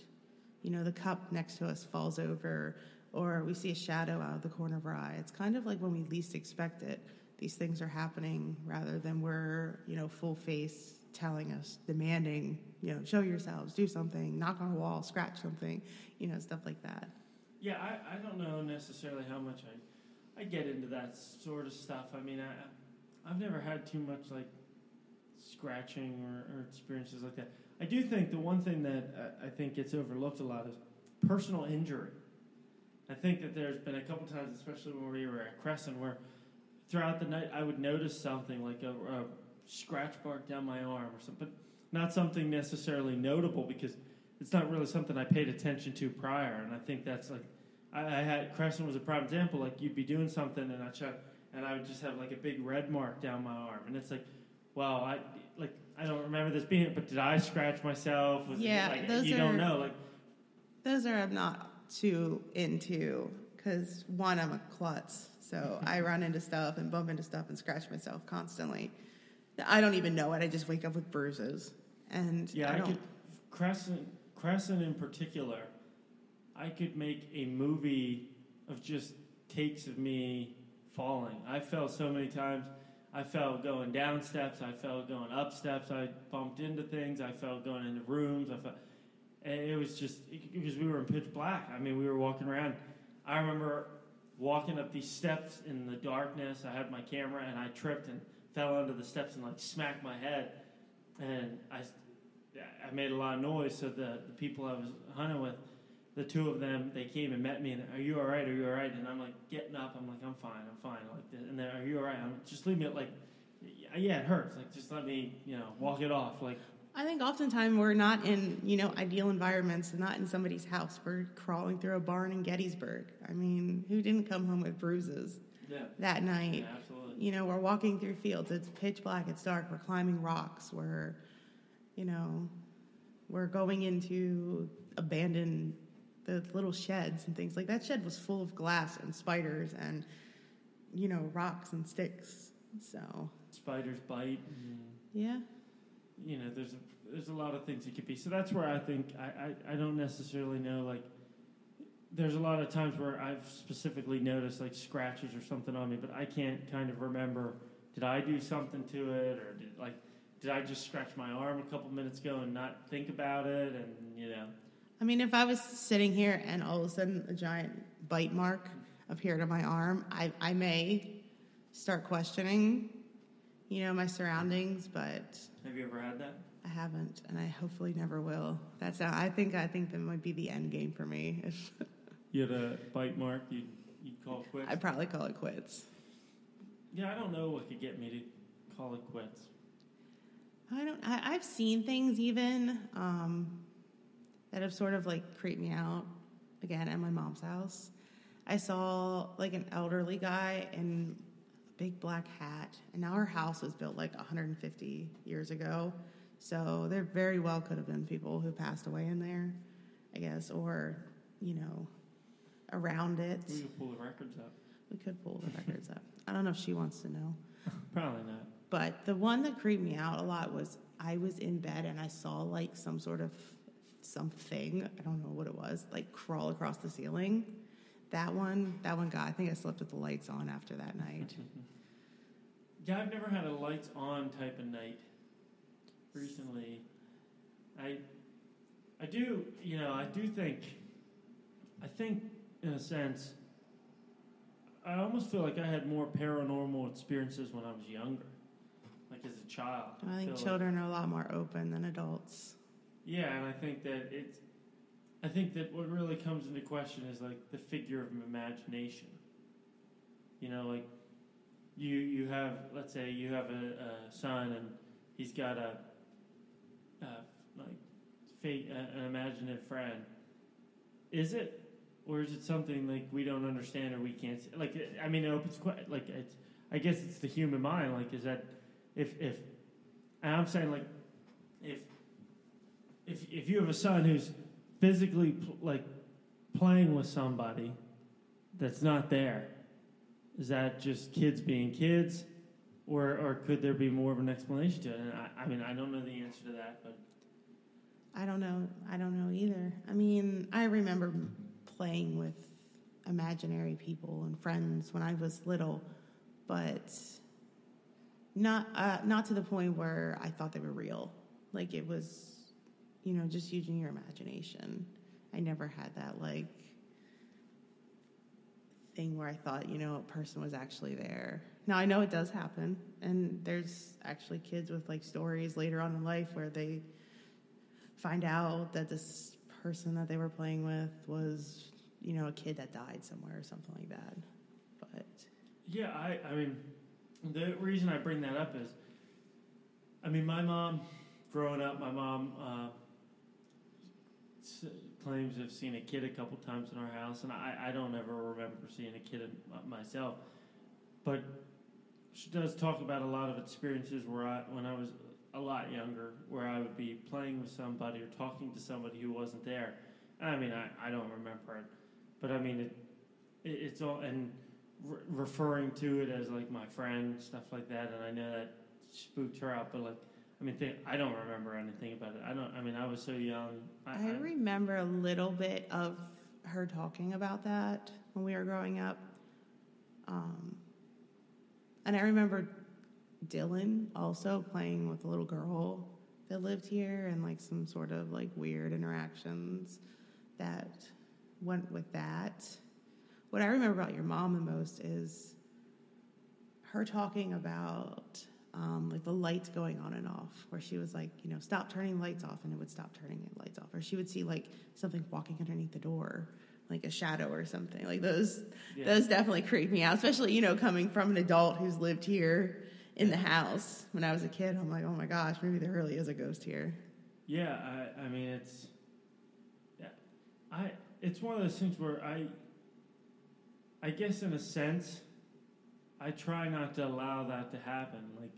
you know, the cup next to us falls over or we see a shadow out of the corner of our eye? It's kind of like when we least expect it, these things are happening rather than we're, you know, full face telling us, demanding, you know, show yourselves, do something, knock on a wall, scratch something, you know, stuff like that. Yeah, I, I don't know necessarily how much I, I get into that sort of stuff. I mean, I, I've never had too much like scratching or, or experiences like that. I do think the one thing that I, I think gets overlooked a lot is personal injury. I think that there's been a couple times, especially when we were at Crescent, where throughout the night I would notice something like a, a scratch mark down my arm or something, but not something necessarily notable because it's not really something I paid attention to prior. And I think that's like I, I had Crescent was a prime example. Like you'd be doing something and I check and I would just have like a big red mark down my arm, and it's like, well, I like I don't remember this being it, but did I scratch myself? Was it, Yeah, like, those you are- don't know. Like Those are I'm not too into because one, I'm a klutz, so I run into stuff and bump into stuff and scratch myself constantly. I don't even know it. I just wake up with bruises, and Yeah, I I, don't. could Crescent Crescent in particular. I could make a movie of just takes of me falling. I fell so many times. I fell going down steps. I fell going up steps. I bumped into things. I fell going into rooms. I fell. It was just because we were in pitch black. I mean, we were walking around. I remember walking up these steps in the darkness. I had my camera and I tripped and fell onto the steps and like smacked my head. And I, I made a lot of noise. So the, the people I was hunting with, the two of them, they came and met me and are you all right? Are you all right? And I'm like getting up. I'm like I'm fine. I'm fine. Like this. and then are you all right? I'm just leave me like yeah, it hurts. Like just let me you know walk it off. Like I think oftentimes we're not in, you know, ideal environments, not in somebody's house. We're crawling through a barn in Gettysburg. I mean, who didn't come home with bruises yeah, that night? yeah absolutely. You know, we're walking through fields. It's pitch black. It's dark. We're climbing rocks. We're, you know, we're going into abandoned the little sheds and things like that. Shed was full of glass and spiders and, you know, rocks and sticks. So Spiders bite. Yeah, you know, there's a, there's a lot of things it could be. So that's where I think I, I, I don't necessarily know like. There's a lot of times where I've specifically noticed like scratches or something on me, but I can't kind of remember. Did I do something to it, or did like did I just scratch my arm a couple minutes ago and not think about it? And you know, I mean, if I was sitting here and all of a sudden a giant bite mark appeared on my arm, I, I may start questioning, you know, my surroundings, but have you ever had that? I haven't, and I hopefully never will. That's not, I think I think that might be the end game for me. If You had a bite mark, you you call it quits. I'd probably call it quits. yeah, I don't know what could get me to call it quits. I don't. I, I've seen things even um, that have sort of like creeped me out. Again, at my mom's house, I saw like an elderly guy in a big black hat, and now her house was built like 150 years ago. So there very well could have been people who passed away in there, I guess, or you know, around it. We could pull the records up. We could pull the records up. I don't know if she wants to know. Probably not. But the one that creeped me out a lot was I was in bed and I saw like some sort of something, I don't know what it was, like crawl across the ceiling. That one, that one got, I think I slept with the lights on after that night. Yeah, I've never had a lights on type of night recently. I I do, you know, I do think I think in a sense I almost feel like I had more paranormal experiences when I was younger. Like as a child. I think feel like- children are a lot more open than adults. Yeah, and I think that it's. I think that what really comes into question is like the figure of imagination. You know, like you you have let's say you have a, a son and he's got a, a like fake an imaginative friend. Is it, or is it something like we don't understand or we can't see? Like I mean, it opens quite like it's. I guess it's the human mind. Like, is that if if and I'm saying like if if if you have a son who's physically pl- like playing with somebody that's not there, is that just kids being kids, or or could there be more of an explanation to it? And I, I mean, I don't know the answer to that, but I don't know. I don't know either. I mean, I remember playing with imaginary people and friends when I was little, but not uh, not to the point where I thought they were real. Like it was, you know, just using your imagination. I never had that like thing where I thought, you know, a person was actually there. Now I know it does happen, and there's actually kids with like stories later on in life where they find out that this person that they were playing with was, you know, a kid that died somewhere or something like that. But Yeah, I, I mean, the reason I bring that up is, I mean, my mom, growing up, my mom uh, claims to have seen a kid a couple times in our house, and I, I don't ever remember seeing a kid uh, myself. But she does talk about a lot of experiences where I, when I was a lot younger, where I would be playing with somebody or talking to somebody who wasn't there. I mean, I, I don't remember it, but I mean, it, it it's all and re- referring to it as like my friend, stuff like that, and I know that spooked her out. But like, I mean, th- I don't remember anything about it. I don't. I mean, I was so young. I, I remember a little bit of her talking about that when we were growing up. Um, and I remember Dylan also playing with a little girl that lived here and like some sort of like weird interactions that went with that. What I remember about your mom the most is her talking about um, like the lights going on and off, where she was like, you know, stop turning lights off, and it would stop turning the lights off, or she would see like something walking underneath the door, like a shadow or something. Like those, Yeah. those definitely creep me out, especially you know coming from an adult who's lived here in the house. When I was a kid, I'm like, oh my gosh, maybe there really is a ghost here. Yeah, I, I mean it's, yeah, I it's one of those things where I, I guess in a sense, I try not to allow that to happen. Like,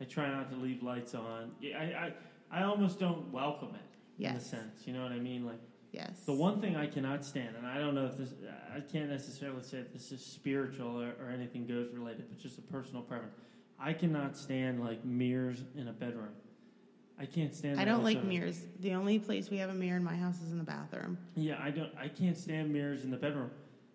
I try not to leave lights on. Yeah, I I, I almost don't welcome it in a sense. You know what I mean? Like Yes. the one thing I cannot stand, and I don't know if this, I can't necessarily say this is spiritual or, or anything ghost related, but just a personal preference. I cannot stand like mirrors in a bedroom. I can't stand. I don't like mirrors. The only place we have a mirror in my house is in the bathroom. Yeah, I don't. I can't stand mirrors in the bedroom.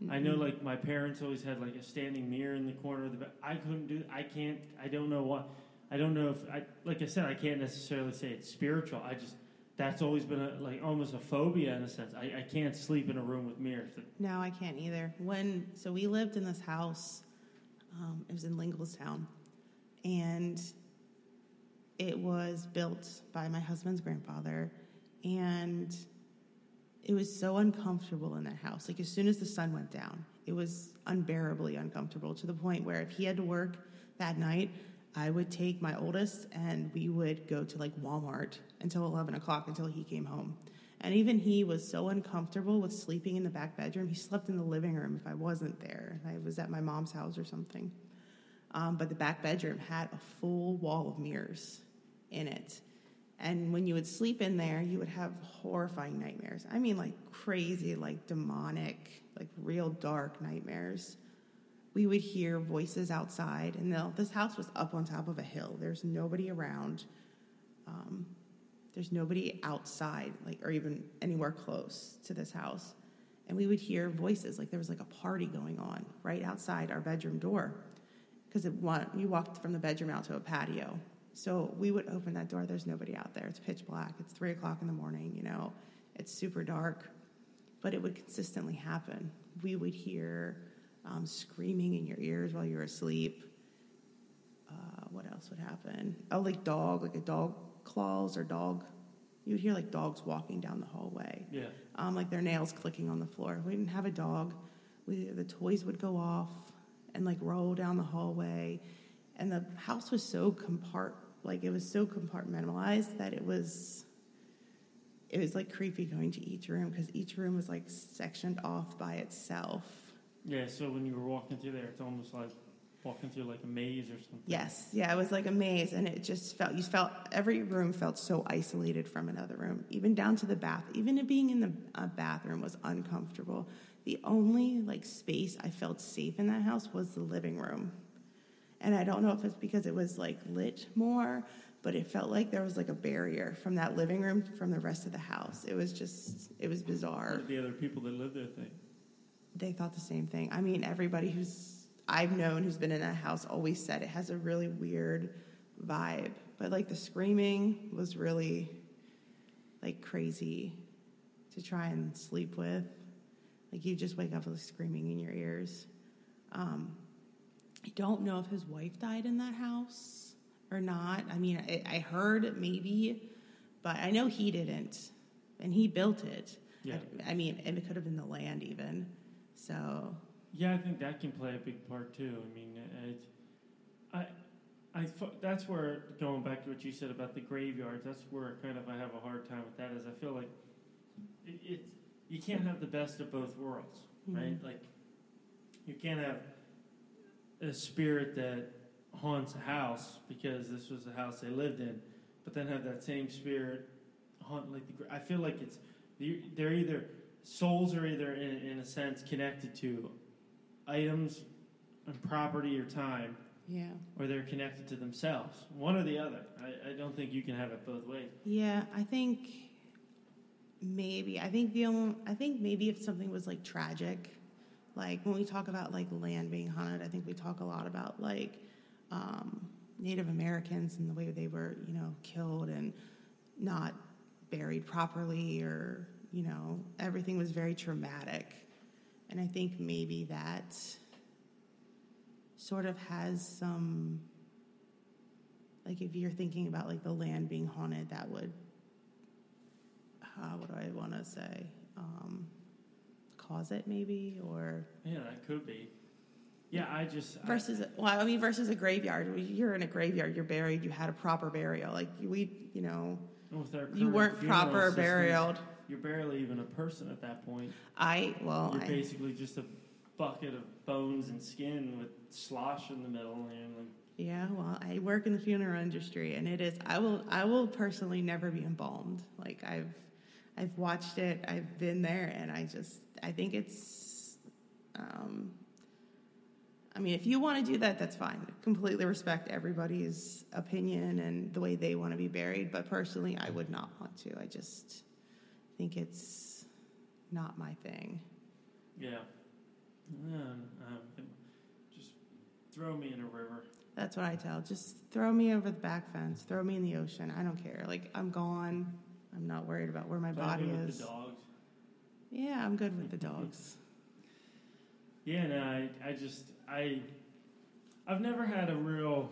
I know, like my parents always had like a standing mirror in the corner of the bed. I couldn't do. I can't. I don't know what. I don't know if I. Like I said, I can't necessarily say it's spiritual. I just. That's always been a, like almost a phobia in a sense. I, I can't sleep in a room with mirrors. No, I can't either. When so we lived in this house, um, it was in Linglestown, and it was built by my husband's grandfather, and it was so uncomfortable in that house. Like as soon as the sun went down, it was unbearably uncomfortable to the point where if he had to work that night, I would take my oldest and we would go to like Walmart until 11 o'clock until he came home. And even he was so uncomfortable with sleeping in the back bedroom. He slept in the living room if I wasn't there. I was at my mom's house or something. Um, but the back bedroom had a full wall of mirrors in it. And when you would sleep in there, you would have horrifying nightmares. I mean, like crazy, like demonic, like real dark nightmares. We would hear voices outside, and this house was up on top of a hill. There's nobody around. Um, there's nobody outside, like, or even anywhere close to this house. And we would hear voices, like there was like a party going on right outside our bedroom door, because you walked from the bedroom out to a patio. So we would open that door. There's nobody out there. It's pitch black. It's three o'clock in the morning. You know, it's super dark, but it would consistently happen. We would hear um, screaming in your ears while you're asleep. Uh, what else would happen? Oh, like dog, like a dog claws or dog. You would hear like dogs walking down the hallway, Yeah. um, like their nails clicking on the floor. We didn't have a dog. We, the toys would go off and like roll down the hallway, and the house was so compart like it was so compartmentalized that it was it was like creepy going to each room because each room was like sectioned off by itself. Yeah. So when you were walking through there, it's almost like walking through like a maze or something. Yes, yeah, it was like a maze, and it just felt you felt every room felt so isolated from another room, even down to the bath. Even being in the uh, bathroom was uncomfortable. The only like space I felt safe in that house was the living room, and I don't know if it's because it was like lit more, but it felt like there was like a barrier from that living room from the rest of the house. It was just it was What bizarre did the other people that lived there think? They thought the same thing. I mean, everybody who's I've known who's been in that house always said it has a really weird vibe. But like the screaming was really like crazy to try and sleep with. Like you just wake up with screaming in your ears. Um, I don't know if his wife died in that house or not. I mean, I, I heard maybe, but I know he didn't, and he built it. Yeah. I, I mean, and it could have been the land even. So Yeah, I think that can play a big part too. I mean, it, I, I, that's where going back to what you said about the graveyards. That's where kind of I have a hard time with that. Is I feel like it, it you can't have the best of both worlds, right? Mhm. Like you can't have a spirit that haunts a house because this was the house they lived in, but then have that same spirit haunt like the. I feel like it's they're either souls are either in, in a sense connected to items and property or time, yeah, or they're connected to themselves. One or the other. I, I don't think you can have it both ways. yeah. I think maybe. I think the only. I think maybe if something was like tragic, like when we talk about like land being haunted, I think we talk a lot about like um, Native Americans and the way they were, you know, killed and not buried properly, or you know, everything was very traumatic. And I think maybe that sort of has some like if you're thinking about like the land being haunted, that would, uh, what do I want to say? Um, cause it maybe or Yeah, that could be. Yeah, I just I- versus well i mean versus a graveyard you're in a graveyard you're buried you had a proper burial like we you know you weren't proper burial You're barely even a person at that point. i well You're I, basically just a bucket of bones and skin with slosh in the middle, and like, yeah well i work in the funeral industry and it is i will i will personally never be embalmed like i've i've watched it i've been there and i just i think it's um I mean, if you want to do that, that's fine. Completely respect everybody's opinion and the way they want to be buried. But personally, I would not want to. I just think it's not my thing. yeah, um, um, just throw me in a river. That's what I tell. Just throw me over the back fence. Throw me in the ocean. I don't care. Like I'm gone. I'm not worried about where my Play body with is. the dogs. Yeah, I'm good with the dogs. Yeah, no, I, I just, I, I've never had a real.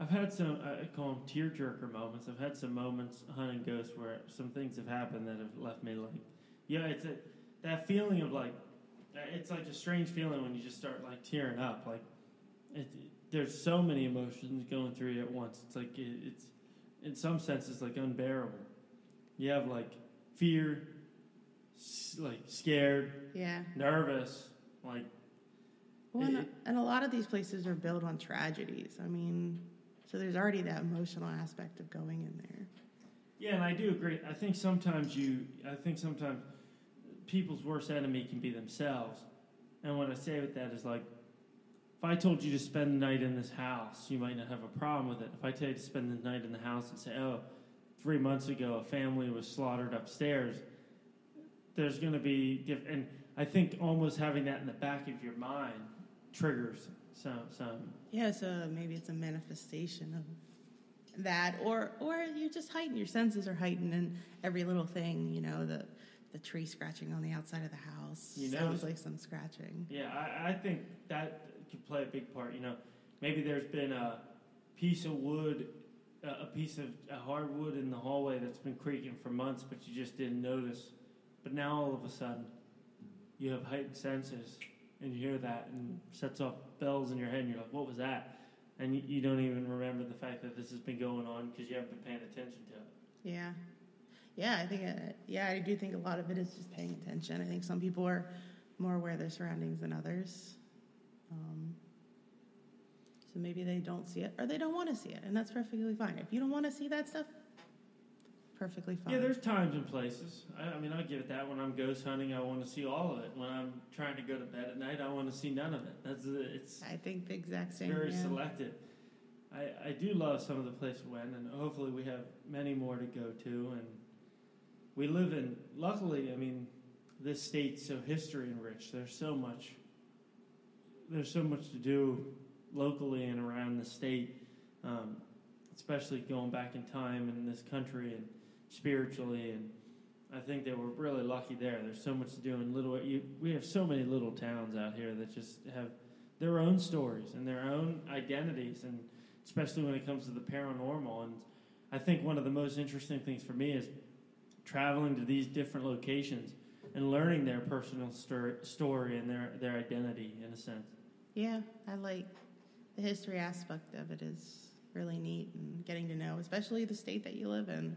I've had some, uh, I call them tearjerker moments. I've had some moments hunting ghosts where some things have happened that have left me like, yeah, it's a, that feeling of like, uh, it's like a strange feeling when you just start like tearing up. Like, it, there's so many emotions going through you at once. It's like it, it's, in some senses, like unbearable. You have like fear, like scared, Yeah. nervous, like Well, and, and a lot of these places are built on tragedies. I mean, so there's already that emotional aspect of going in there. yeah. And I do agree. I think sometimes you, I think sometimes people's worst enemy can be themselves. And what I say with that is like, if I told you to spend the night in this house, you might not have a problem with it. If I tell you to spend the night in the house and say, oh, three months ago a family was slaughtered upstairs, there's going to be diff- and I think almost having that in the back of your mind triggers some some Yeah, so maybe it's a manifestation of that, or or you just heighten your senses are heightened, and every little thing, you know, the the tree scratching on the outside of the house You sounds notice- like some scratching. Yeah, I, I think that could play a big part. You know, maybe there's been a piece of wood, a a piece of a hardwood in the hallway that's been creaking for months, but you just didn't notice. But now all of a sudden, you have heightened senses, and you hear that, and sets off bells in your head, and you're like, "What was that?" And you, you don't even remember the fact that this has been going on because you haven't been paying attention to it. Yeah, yeah, I think uh, yeah, I do think a lot of it is just paying attention. I think some people are more aware of their surroundings than others. Um, so maybe they don't see it or they don't want to see it, and that's perfectly fine. If you don't want to see that stuff, perfectly fine. Yeah, there's times and places. I, I mean, I'll give it that. When I'm ghost hunting, I want to see all of it. When I'm trying to go to bed at night, I want to see none of it. That's it's I think the exact same. very yeah. selective. I, I do love some of the places we went, and hopefully we have many more to go to. And we live in, luckily, I mean, this state's so history enriched. There's so much. There's so much to do locally and around the state, um, especially going back in time in this country and spiritually. And I think that we're really lucky there. There's so much to do in little. You, we have so many little towns out here that just have their own stories and their own identities, and especially when it comes to the paranormal. And I think one of the most interesting things for me is traveling to these different locations and learning their personal stor- story and their, their identity in a sense. Yeah, I like the history aspect of it is really neat and getting to know, especially the state that you live in.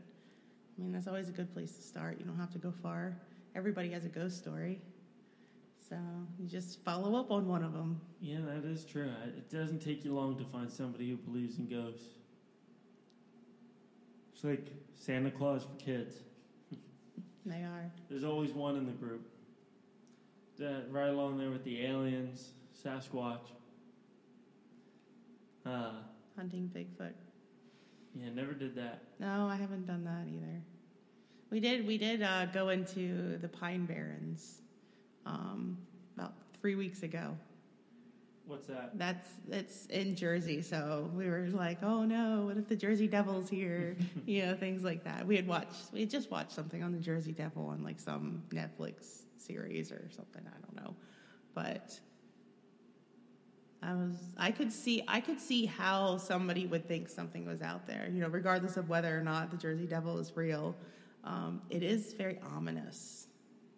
I mean, that's always a good place to start. You don't have to go far. Everybody has a ghost story. So you just follow up on one of them. Yeah, that is true. It doesn't take you long to find somebody who believes in ghosts. It's like Santa Claus for kids. They are. There's always one in the group. That right along there with the aliens, Sasquatch. Uh, Hunting Bigfoot. Yeah, never did that. No, I haven't done that either. We did. We did uh, go into the Pine Barrens um, about three weeks ago. What's that? That's it's in Jersey, so we were like, "Oh no, what if the Jersey Devil's here?" you know, things like that. We had watched, we had just watched something on the Jersey Devil on like some Netflix series or something. I don't know, but I was I could see I could see how somebody would think something was out there, you know, regardless of whether or not the Jersey Devil is real. Um, it is very ominous.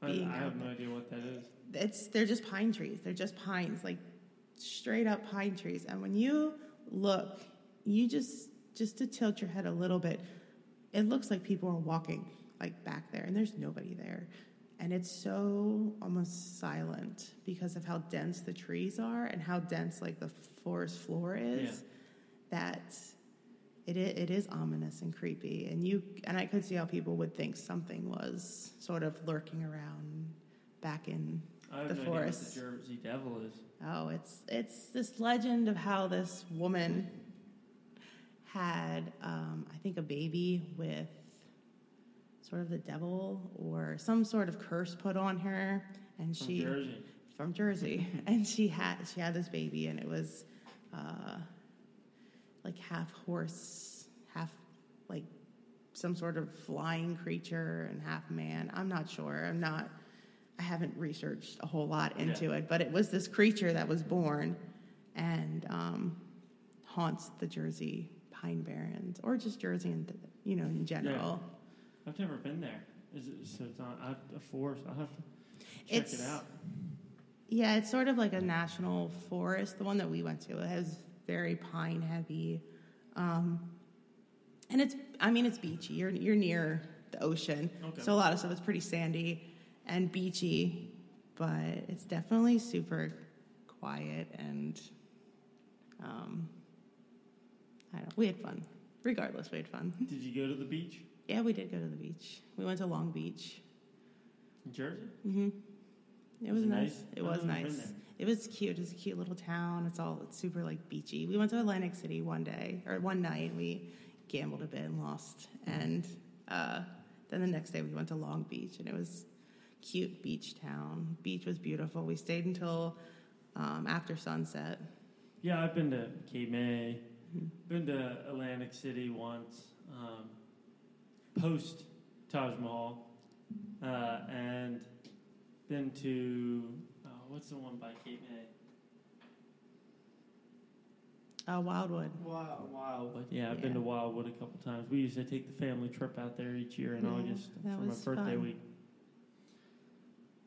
I, I have no idea what that is. It's they're just pine trees. They're just pines, like straight up pine trees. And when you look, you just just to tilt your head a little bit, it looks like people are walking like back there, and there's nobody there. And it's so almost silent because of how dense the trees are and how dense like the forest floor is. That it it is ominous and creepy, and you and I could see how people would think something was sort of lurking around back in the no forest. the Jersey Devil is. Oh, it's it's this legend of how this woman had, um, I think, a baby with sort of the devil or some sort of curse put on her, and From she Jersey. from Jersey, and she had she had this baby, and it was uh, like half horse, half like some sort of flying creature, and half man. I'm not sure. I'm not. I haven't researched a whole lot into Yeah. it, but it was this creature that was born and um, haunts the Jersey Pine Barrens, or just Jersey, and you know, in general. I've never been there. Is it so? It's on I- a forest. I'll have to check It's- it out. Yeah, it's sort of like a national forest. The one that we went to it has very pine heavy, um, and it's. I mean, it's beachy. You're you're near the ocean, Okay. so a lot of stuff is pretty sandy and beachy, but it's definitely super quiet and. Um, I don't. We had fun. Regardless, we had fun. Did you go to the beach Yeah, we did go to the beach. We went to Long Beach. Jersey? hmm It was Was it nice. nice? It was nice. It was cute. It's a cute little town. It's all it's super like beachy. We went to Atlantic City one day or one night. We gambled a bit and lost. And uh, then the next day we went to Long Beach and it was cute beach town. Beach was beautiful. We stayed until um, after sunset. Yeah, I've been to Cape May. Mm-hmm. Been to Atlantic City once. Um, post Taj Mahal, uh, and been to oh, what's the one by Cape May? Uh, Wildwood. Wow, Wildwood. Yeah, I've been to Wildwood a couple times. We used to take the family trip out there each year in Yeah, August for my birthday fun. week.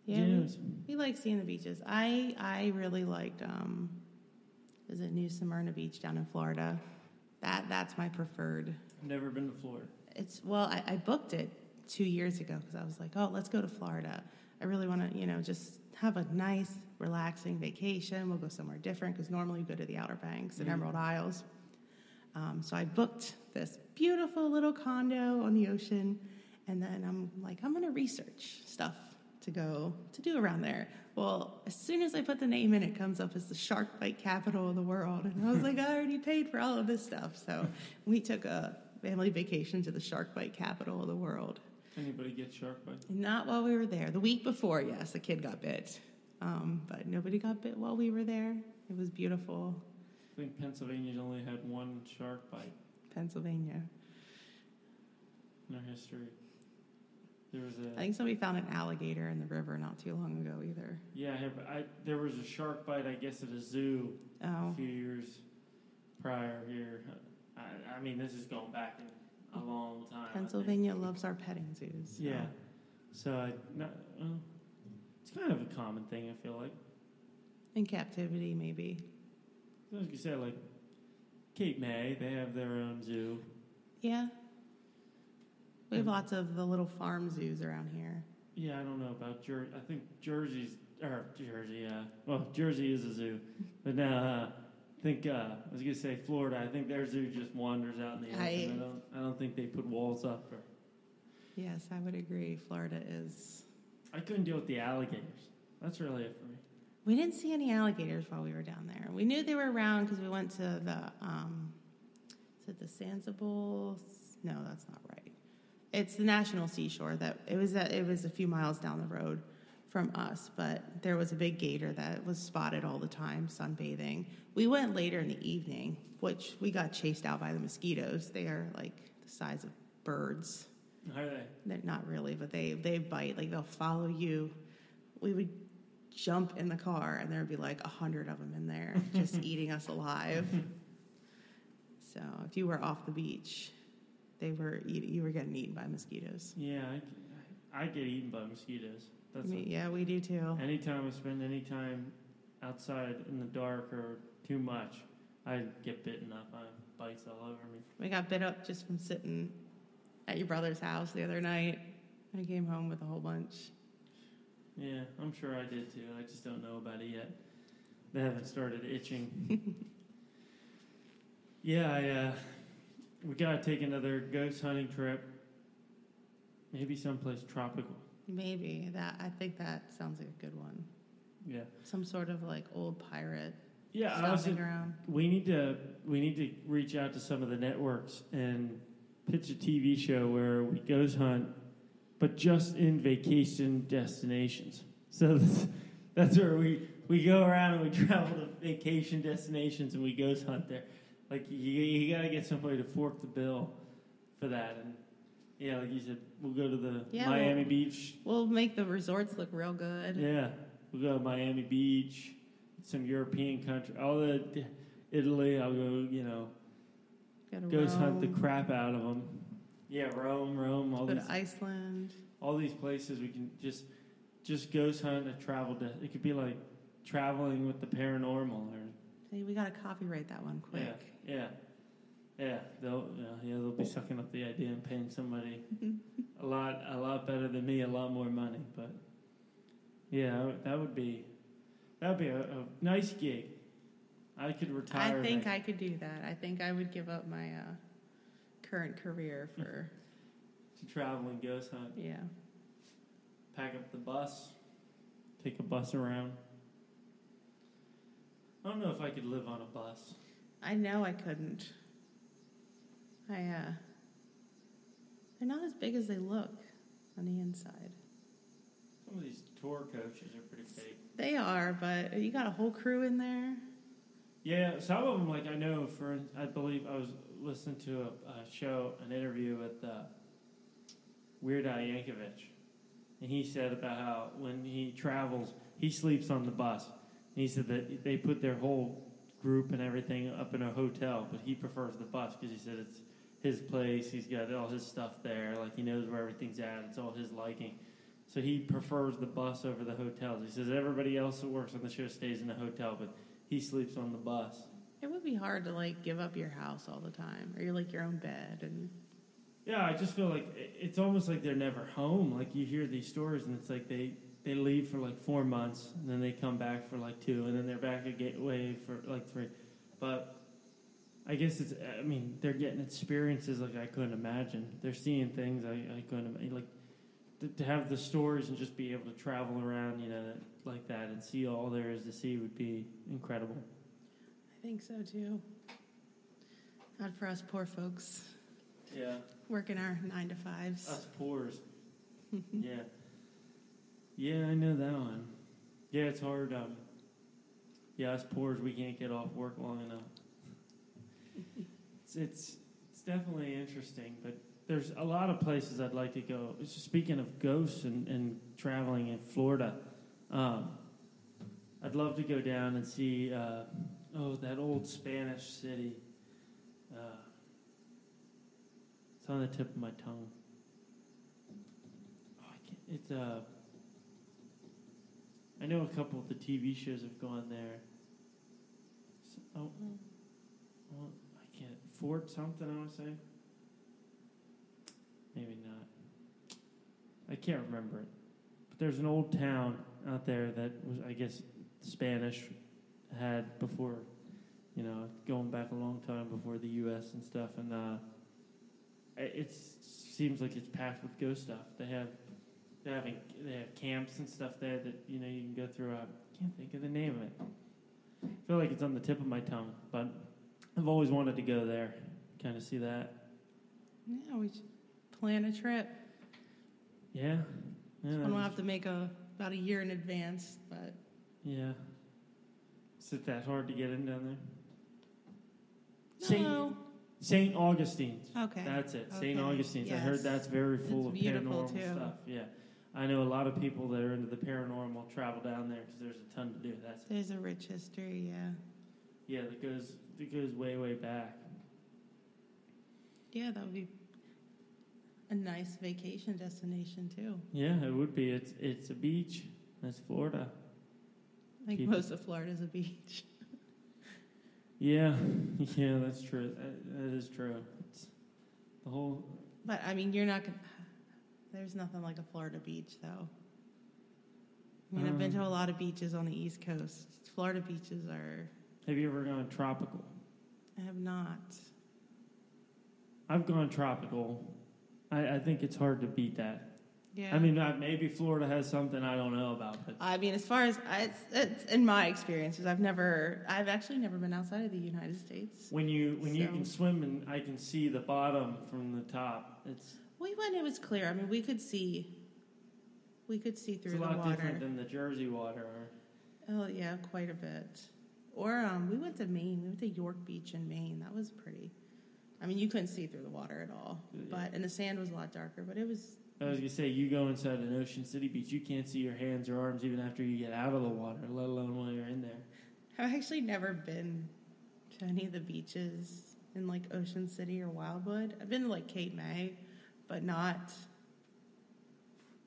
Yeah, it we, we like seeing the beaches. I I really liked um, is it New Smyrna Beach down in Florida? That that's my preferred. I've never been to Florida. It's well, I, I booked it two years ago because I was like, oh, let's go to Florida. I really want to, you know, just have a nice, relaxing vacation. We'll go somewhere different because normally we go to the Outer Banks and Mhm. Emerald Isles. Um, so I booked this beautiful little condo on the ocean, and then I'm like, I'm going to research stuff to go to do around there. Well, as soon as I put the name in, it comes up as the shark bite capital of the world, and I was like, I already paid for all of this stuff. So we took a family vacation to the shark bite capital of the world. Anybody get shark bite? Not while we were there. The week before, yes, a kid got bit, um, but nobody got bit while we were there. It was beautiful, I think Pennsylvania's only had one shark bite Pennsylvania. in their history. There was a I think somebody found an alligator in the river not too long ago either. yeah. I, I there was a shark bite. I guess at a zoo Oh, a few years prior here. I, mean, this is going back in a long time. Pennsylvania loves our petting zoos. so- Yeah. So I not. Uh, it's kind of a common thing. I feel like. In captivity, maybe. Like you said, like Cape May, they have their own zoo. Yeah. We have lots of the little farm zoos around here. Yeah, I don't know about Jersey. I think Jersey's or Jersey. Uh, well, Jersey is a zoo, but now uh, I think uh, I was gonna say Florida. I think their zoo just wanders out in the open. I, I- don't. I don't think they put walls up. Or, Yes, I would agree. Florida is. I couldn't deal with the alligators. That's really it for me. We didn't see any alligators while we were down there. We knew they were around because we went to the. Um, is it the Zanzibar? No, that's not right. It's the National Seashore. That it was. That it was a few miles down the road from us, but there was a big gator that was spotted all the time sunbathing. We went later in the evening, which we got chased out by the mosquitoes. They are like the size of birds. How are they? They're not really, but they they bite. Like they'll follow you. We would jump in the car, and there'd be like a hundred of them in there, just eating us alive. So if you were off the beach, they were you were getting eaten by mosquitoes. Yeah, I, I get eaten by mosquitoes. That's mean, yeah, we do too. anytime I spend any time outside in the dark or too much, I get bitten up. I have bites all over me. We got bit up just from sitting at your brother's house the other night. I came home with a whole bunch. Yeah, I'm sure I did too. I just don't know about it yet. They haven't started itching. yeah, I, uh, we gotta take another ghost hunting trip. Maybe someplace tropical. Maybe that. I think that sounds like a good one. Yeah. Some sort of like old pirate Yeah, I was. ground. We need to we need to reach out to some of the networks and pitch a TV show where we ghost hunt, but just in vacation destinations. So that's, that's where we we go around and we travel to vacation destinations and we ghost hunt there. Like you, you got to get somebody to fork the bill for that. And yeah, like you said, we'll go to the Yeah, Miami well- Beach. We'll make the resorts look real good. Yeah, we'll go to Miami Beach, some European country, all the Italy. I'll go, you know, Go to hunt the Rome, crap out of them. Yeah, Rome, Rome, all Go these, to Iceland. all these places we can just, just ghost hunt and travel to. It could be like traveling with the paranormal, or Hey, we gotta copyright that one quick. yeah, yeah, yeah. They'll, yeah, yeah, they'll be sucking up the idea and paying somebody a lot, a lot better than me, a lot more money. But yeah, that would be, that would be a, a nice gig. I could retire. I think. I could do that. I think I would give up my uh, current career for to travel and ghost hunt. yeah. pack up the bus, take a bus around. I don't know if I could live on a bus. I know I couldn't. I uh they're not as big as they look on the inside. Some of these tour coaches are pretty big. They are, but you got a whole crew in there. Yeah, some of them, like I know, for I believe I was listening to a, a show, an interview with uh, Weird Al Yankovic, and he said about how when he travels, he sleeps on the bus. And he said that they put their whole group and everything up in a hotel, but he prefers the bus because he said it's his place. He's got all his stuff there, like he knows where everything's at. It's all his liking. So he prefers the bus over the hotels. He says everybody else that works on the show stays in the hotel, but he sleeps on the bus. It would be hard to like give up your house all the time, or you're like your own bed, and Yeah, I just feel like it's almost like they're never home. Like you hear these stories, and it's like they they leave for like four months, and then they come back for like two, and then they're back again away for like three. But I guess it's. I mean, they're getting experiences like I couldn't imagine. They're seeing things I, I couldn't like. To, to have the stories and just be able to travel around, you know, like that, and see all there is to see would be incredible. I think so too. Not for us poor folks Yeah. working our nine to fives. Us poors. yeah. Yeah, I know that one. Yeah, it's hard. Um, yeah, us poors, we can't get off work long enough. It's, it's it's definitely interesting, but there's a lot of places I'd like to go. Speaking of ghosts and, and traveling in Florida, um, I'd love to go down and see. Uh, oh, that old Spanish city. Uh, it's on the tip of my tongue. Oh, it's uh. I know a couple of the TV shows have gone there. S- oh, can't. Fort something, I want to say. Maybe not. I can't remember it. But there's an old town out there that was, I guess, Spanish had before, you know, going back a long time before the U.S. and stuff. And uh, it seems like it's packed with ghost stuff. They have they're having they have camps and stuff there that you know you can go through. I can't think of the name of it. I feel like it's on the tip of my tongue, but I've always wanted to go there, kind of see that. Yeah, we should plan a trip. Yeah, yeah, that we'll have to make a about a year in advance, but yeah. Is it that hard to get in down there? Saint no. Saint Augustine's. Okay. That's it, Okay, Saint Augustine's. I heard that's very full It's of paranormal too. stuff. Yeah, I know a lot of people that are into the paranormal travel down there because there's a ton to do. That's There's a rich history, yeah. yeah, that goes that goes way way back. Yeah, that would be a nice vacation destination too. Yeah, it would be. It's it's a beach. That's Florida. I think People- most of Florida is a beach. Yeah, yeah, that's true. That, that is true. It's the whole. But I mean, you're not gonna. There's nothing like a Florida beach, though. I mean, I've been to a Um, lot of beaches on the East Coast. Florida beaches are. Have you ever gone tropical? I have not. I've gone tropical. I, I think it's hard to beat that. Yeah. I mean, maybe Florida has something I don't know about, but I mean, as far as I, it's, it's in my experiences, I've never, I've actually never been outside of the United States. when you when you can swim and I can see the bottom from the top, it's We went; it was clear. I mean, we could see, we could see through the water. it's a lot water. different than the Jersey water. Oh yeah, quite a bit. Or um, we went to Maine. We went to York Beach in Maine. That was pretty. I mean, you couldn't see through the water at all, but and the sand was a lot darker. But it was I was gonna say, you go inside an Ocean City beach, you can't see your hands or arms even after you get out of the water, let alone while you're in there. I've actually never been to any of the beaches in like Ocean City or Wildwood. I've been to like Cape May, but not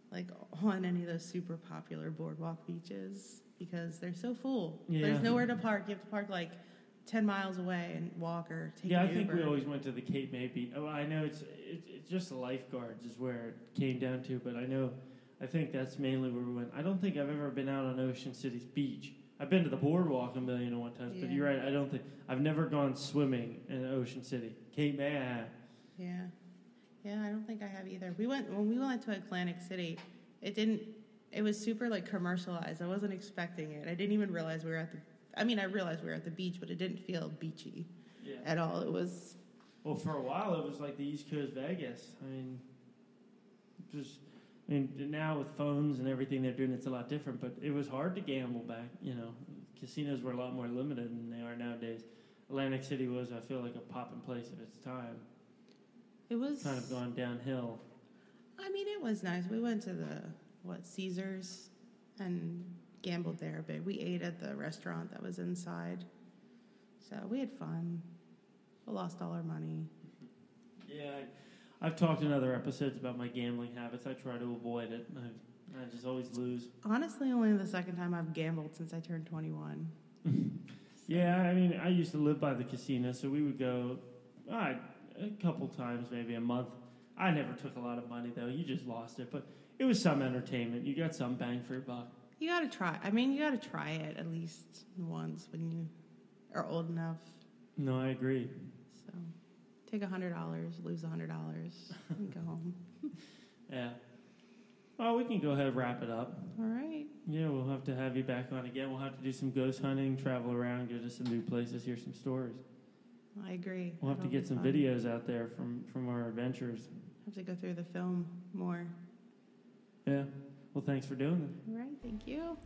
like on any of those super popular boardwalk beaches because they're so full. Yeah. There's nowhere to park. You have to park like 10 miles away and walk or take yeah, I think we always went to the Cape May beach. Oh, I know it's it, it's just the lifeguards is where it came down to, but I know I think that's mainly where we went. I don't think I've ever been out on Ocean City's beach. I've been to the boardwalk a million and one times, but you're right. I don't think I've never gone swimming in Ocean City. Cape May, I have. Yeah. Yeah, I don't think I have either. We went when we went to Atlantic City, it didn't it was super like commercialized. I wasn't expecting it. I didn't even realize we were at the I mean, I realized we were at the beach, but it didn't feel beachy Yeah. at all. It was Well, for a while it was like the East Coast Vegas. I mean, just I mean now with phones and everything they're doing, it's a lot different. But it was hard to gamble back. You know, casinos were a lot more limited than they are nowadays. Atlantic City was, I feel like, a popping place of its time. it was Kind of gone downhill. I mean, it was nice. We went to the what Caesars and gambled there but. We ate at the restaurant that was inside, so we had fun. We lost all our money. Yeah, I, I've talked in other episodes about my gambling habits. I try to avoid it. I, I just always lose. Honestly, only the second time I've gambled since I turned twenty-one. Yeah, I mean, I used to live by the casino, so we would go uh, a couple times, maybe a month. I never took a lot of money though. You just lost it, but it was some entertainment. You got some bang for your buck. You gotta try. I mean, you gotta try it at least once when you are old enough. No, I agree. So, take a hundred dollars, lose a hundred dollars, and go home. Yeah. Well, we can go ahead and wrap it up. All right. Yeah, we'll have to have you back on again. We'll have to do some ghost hunting, travel around, go to some new places, hear some stories. I agree. We'll have to That'll get some fun. videos out there from from our adventures. Have to go through the film more. Yeah. Well, thanks for doing it. All right. Thank you.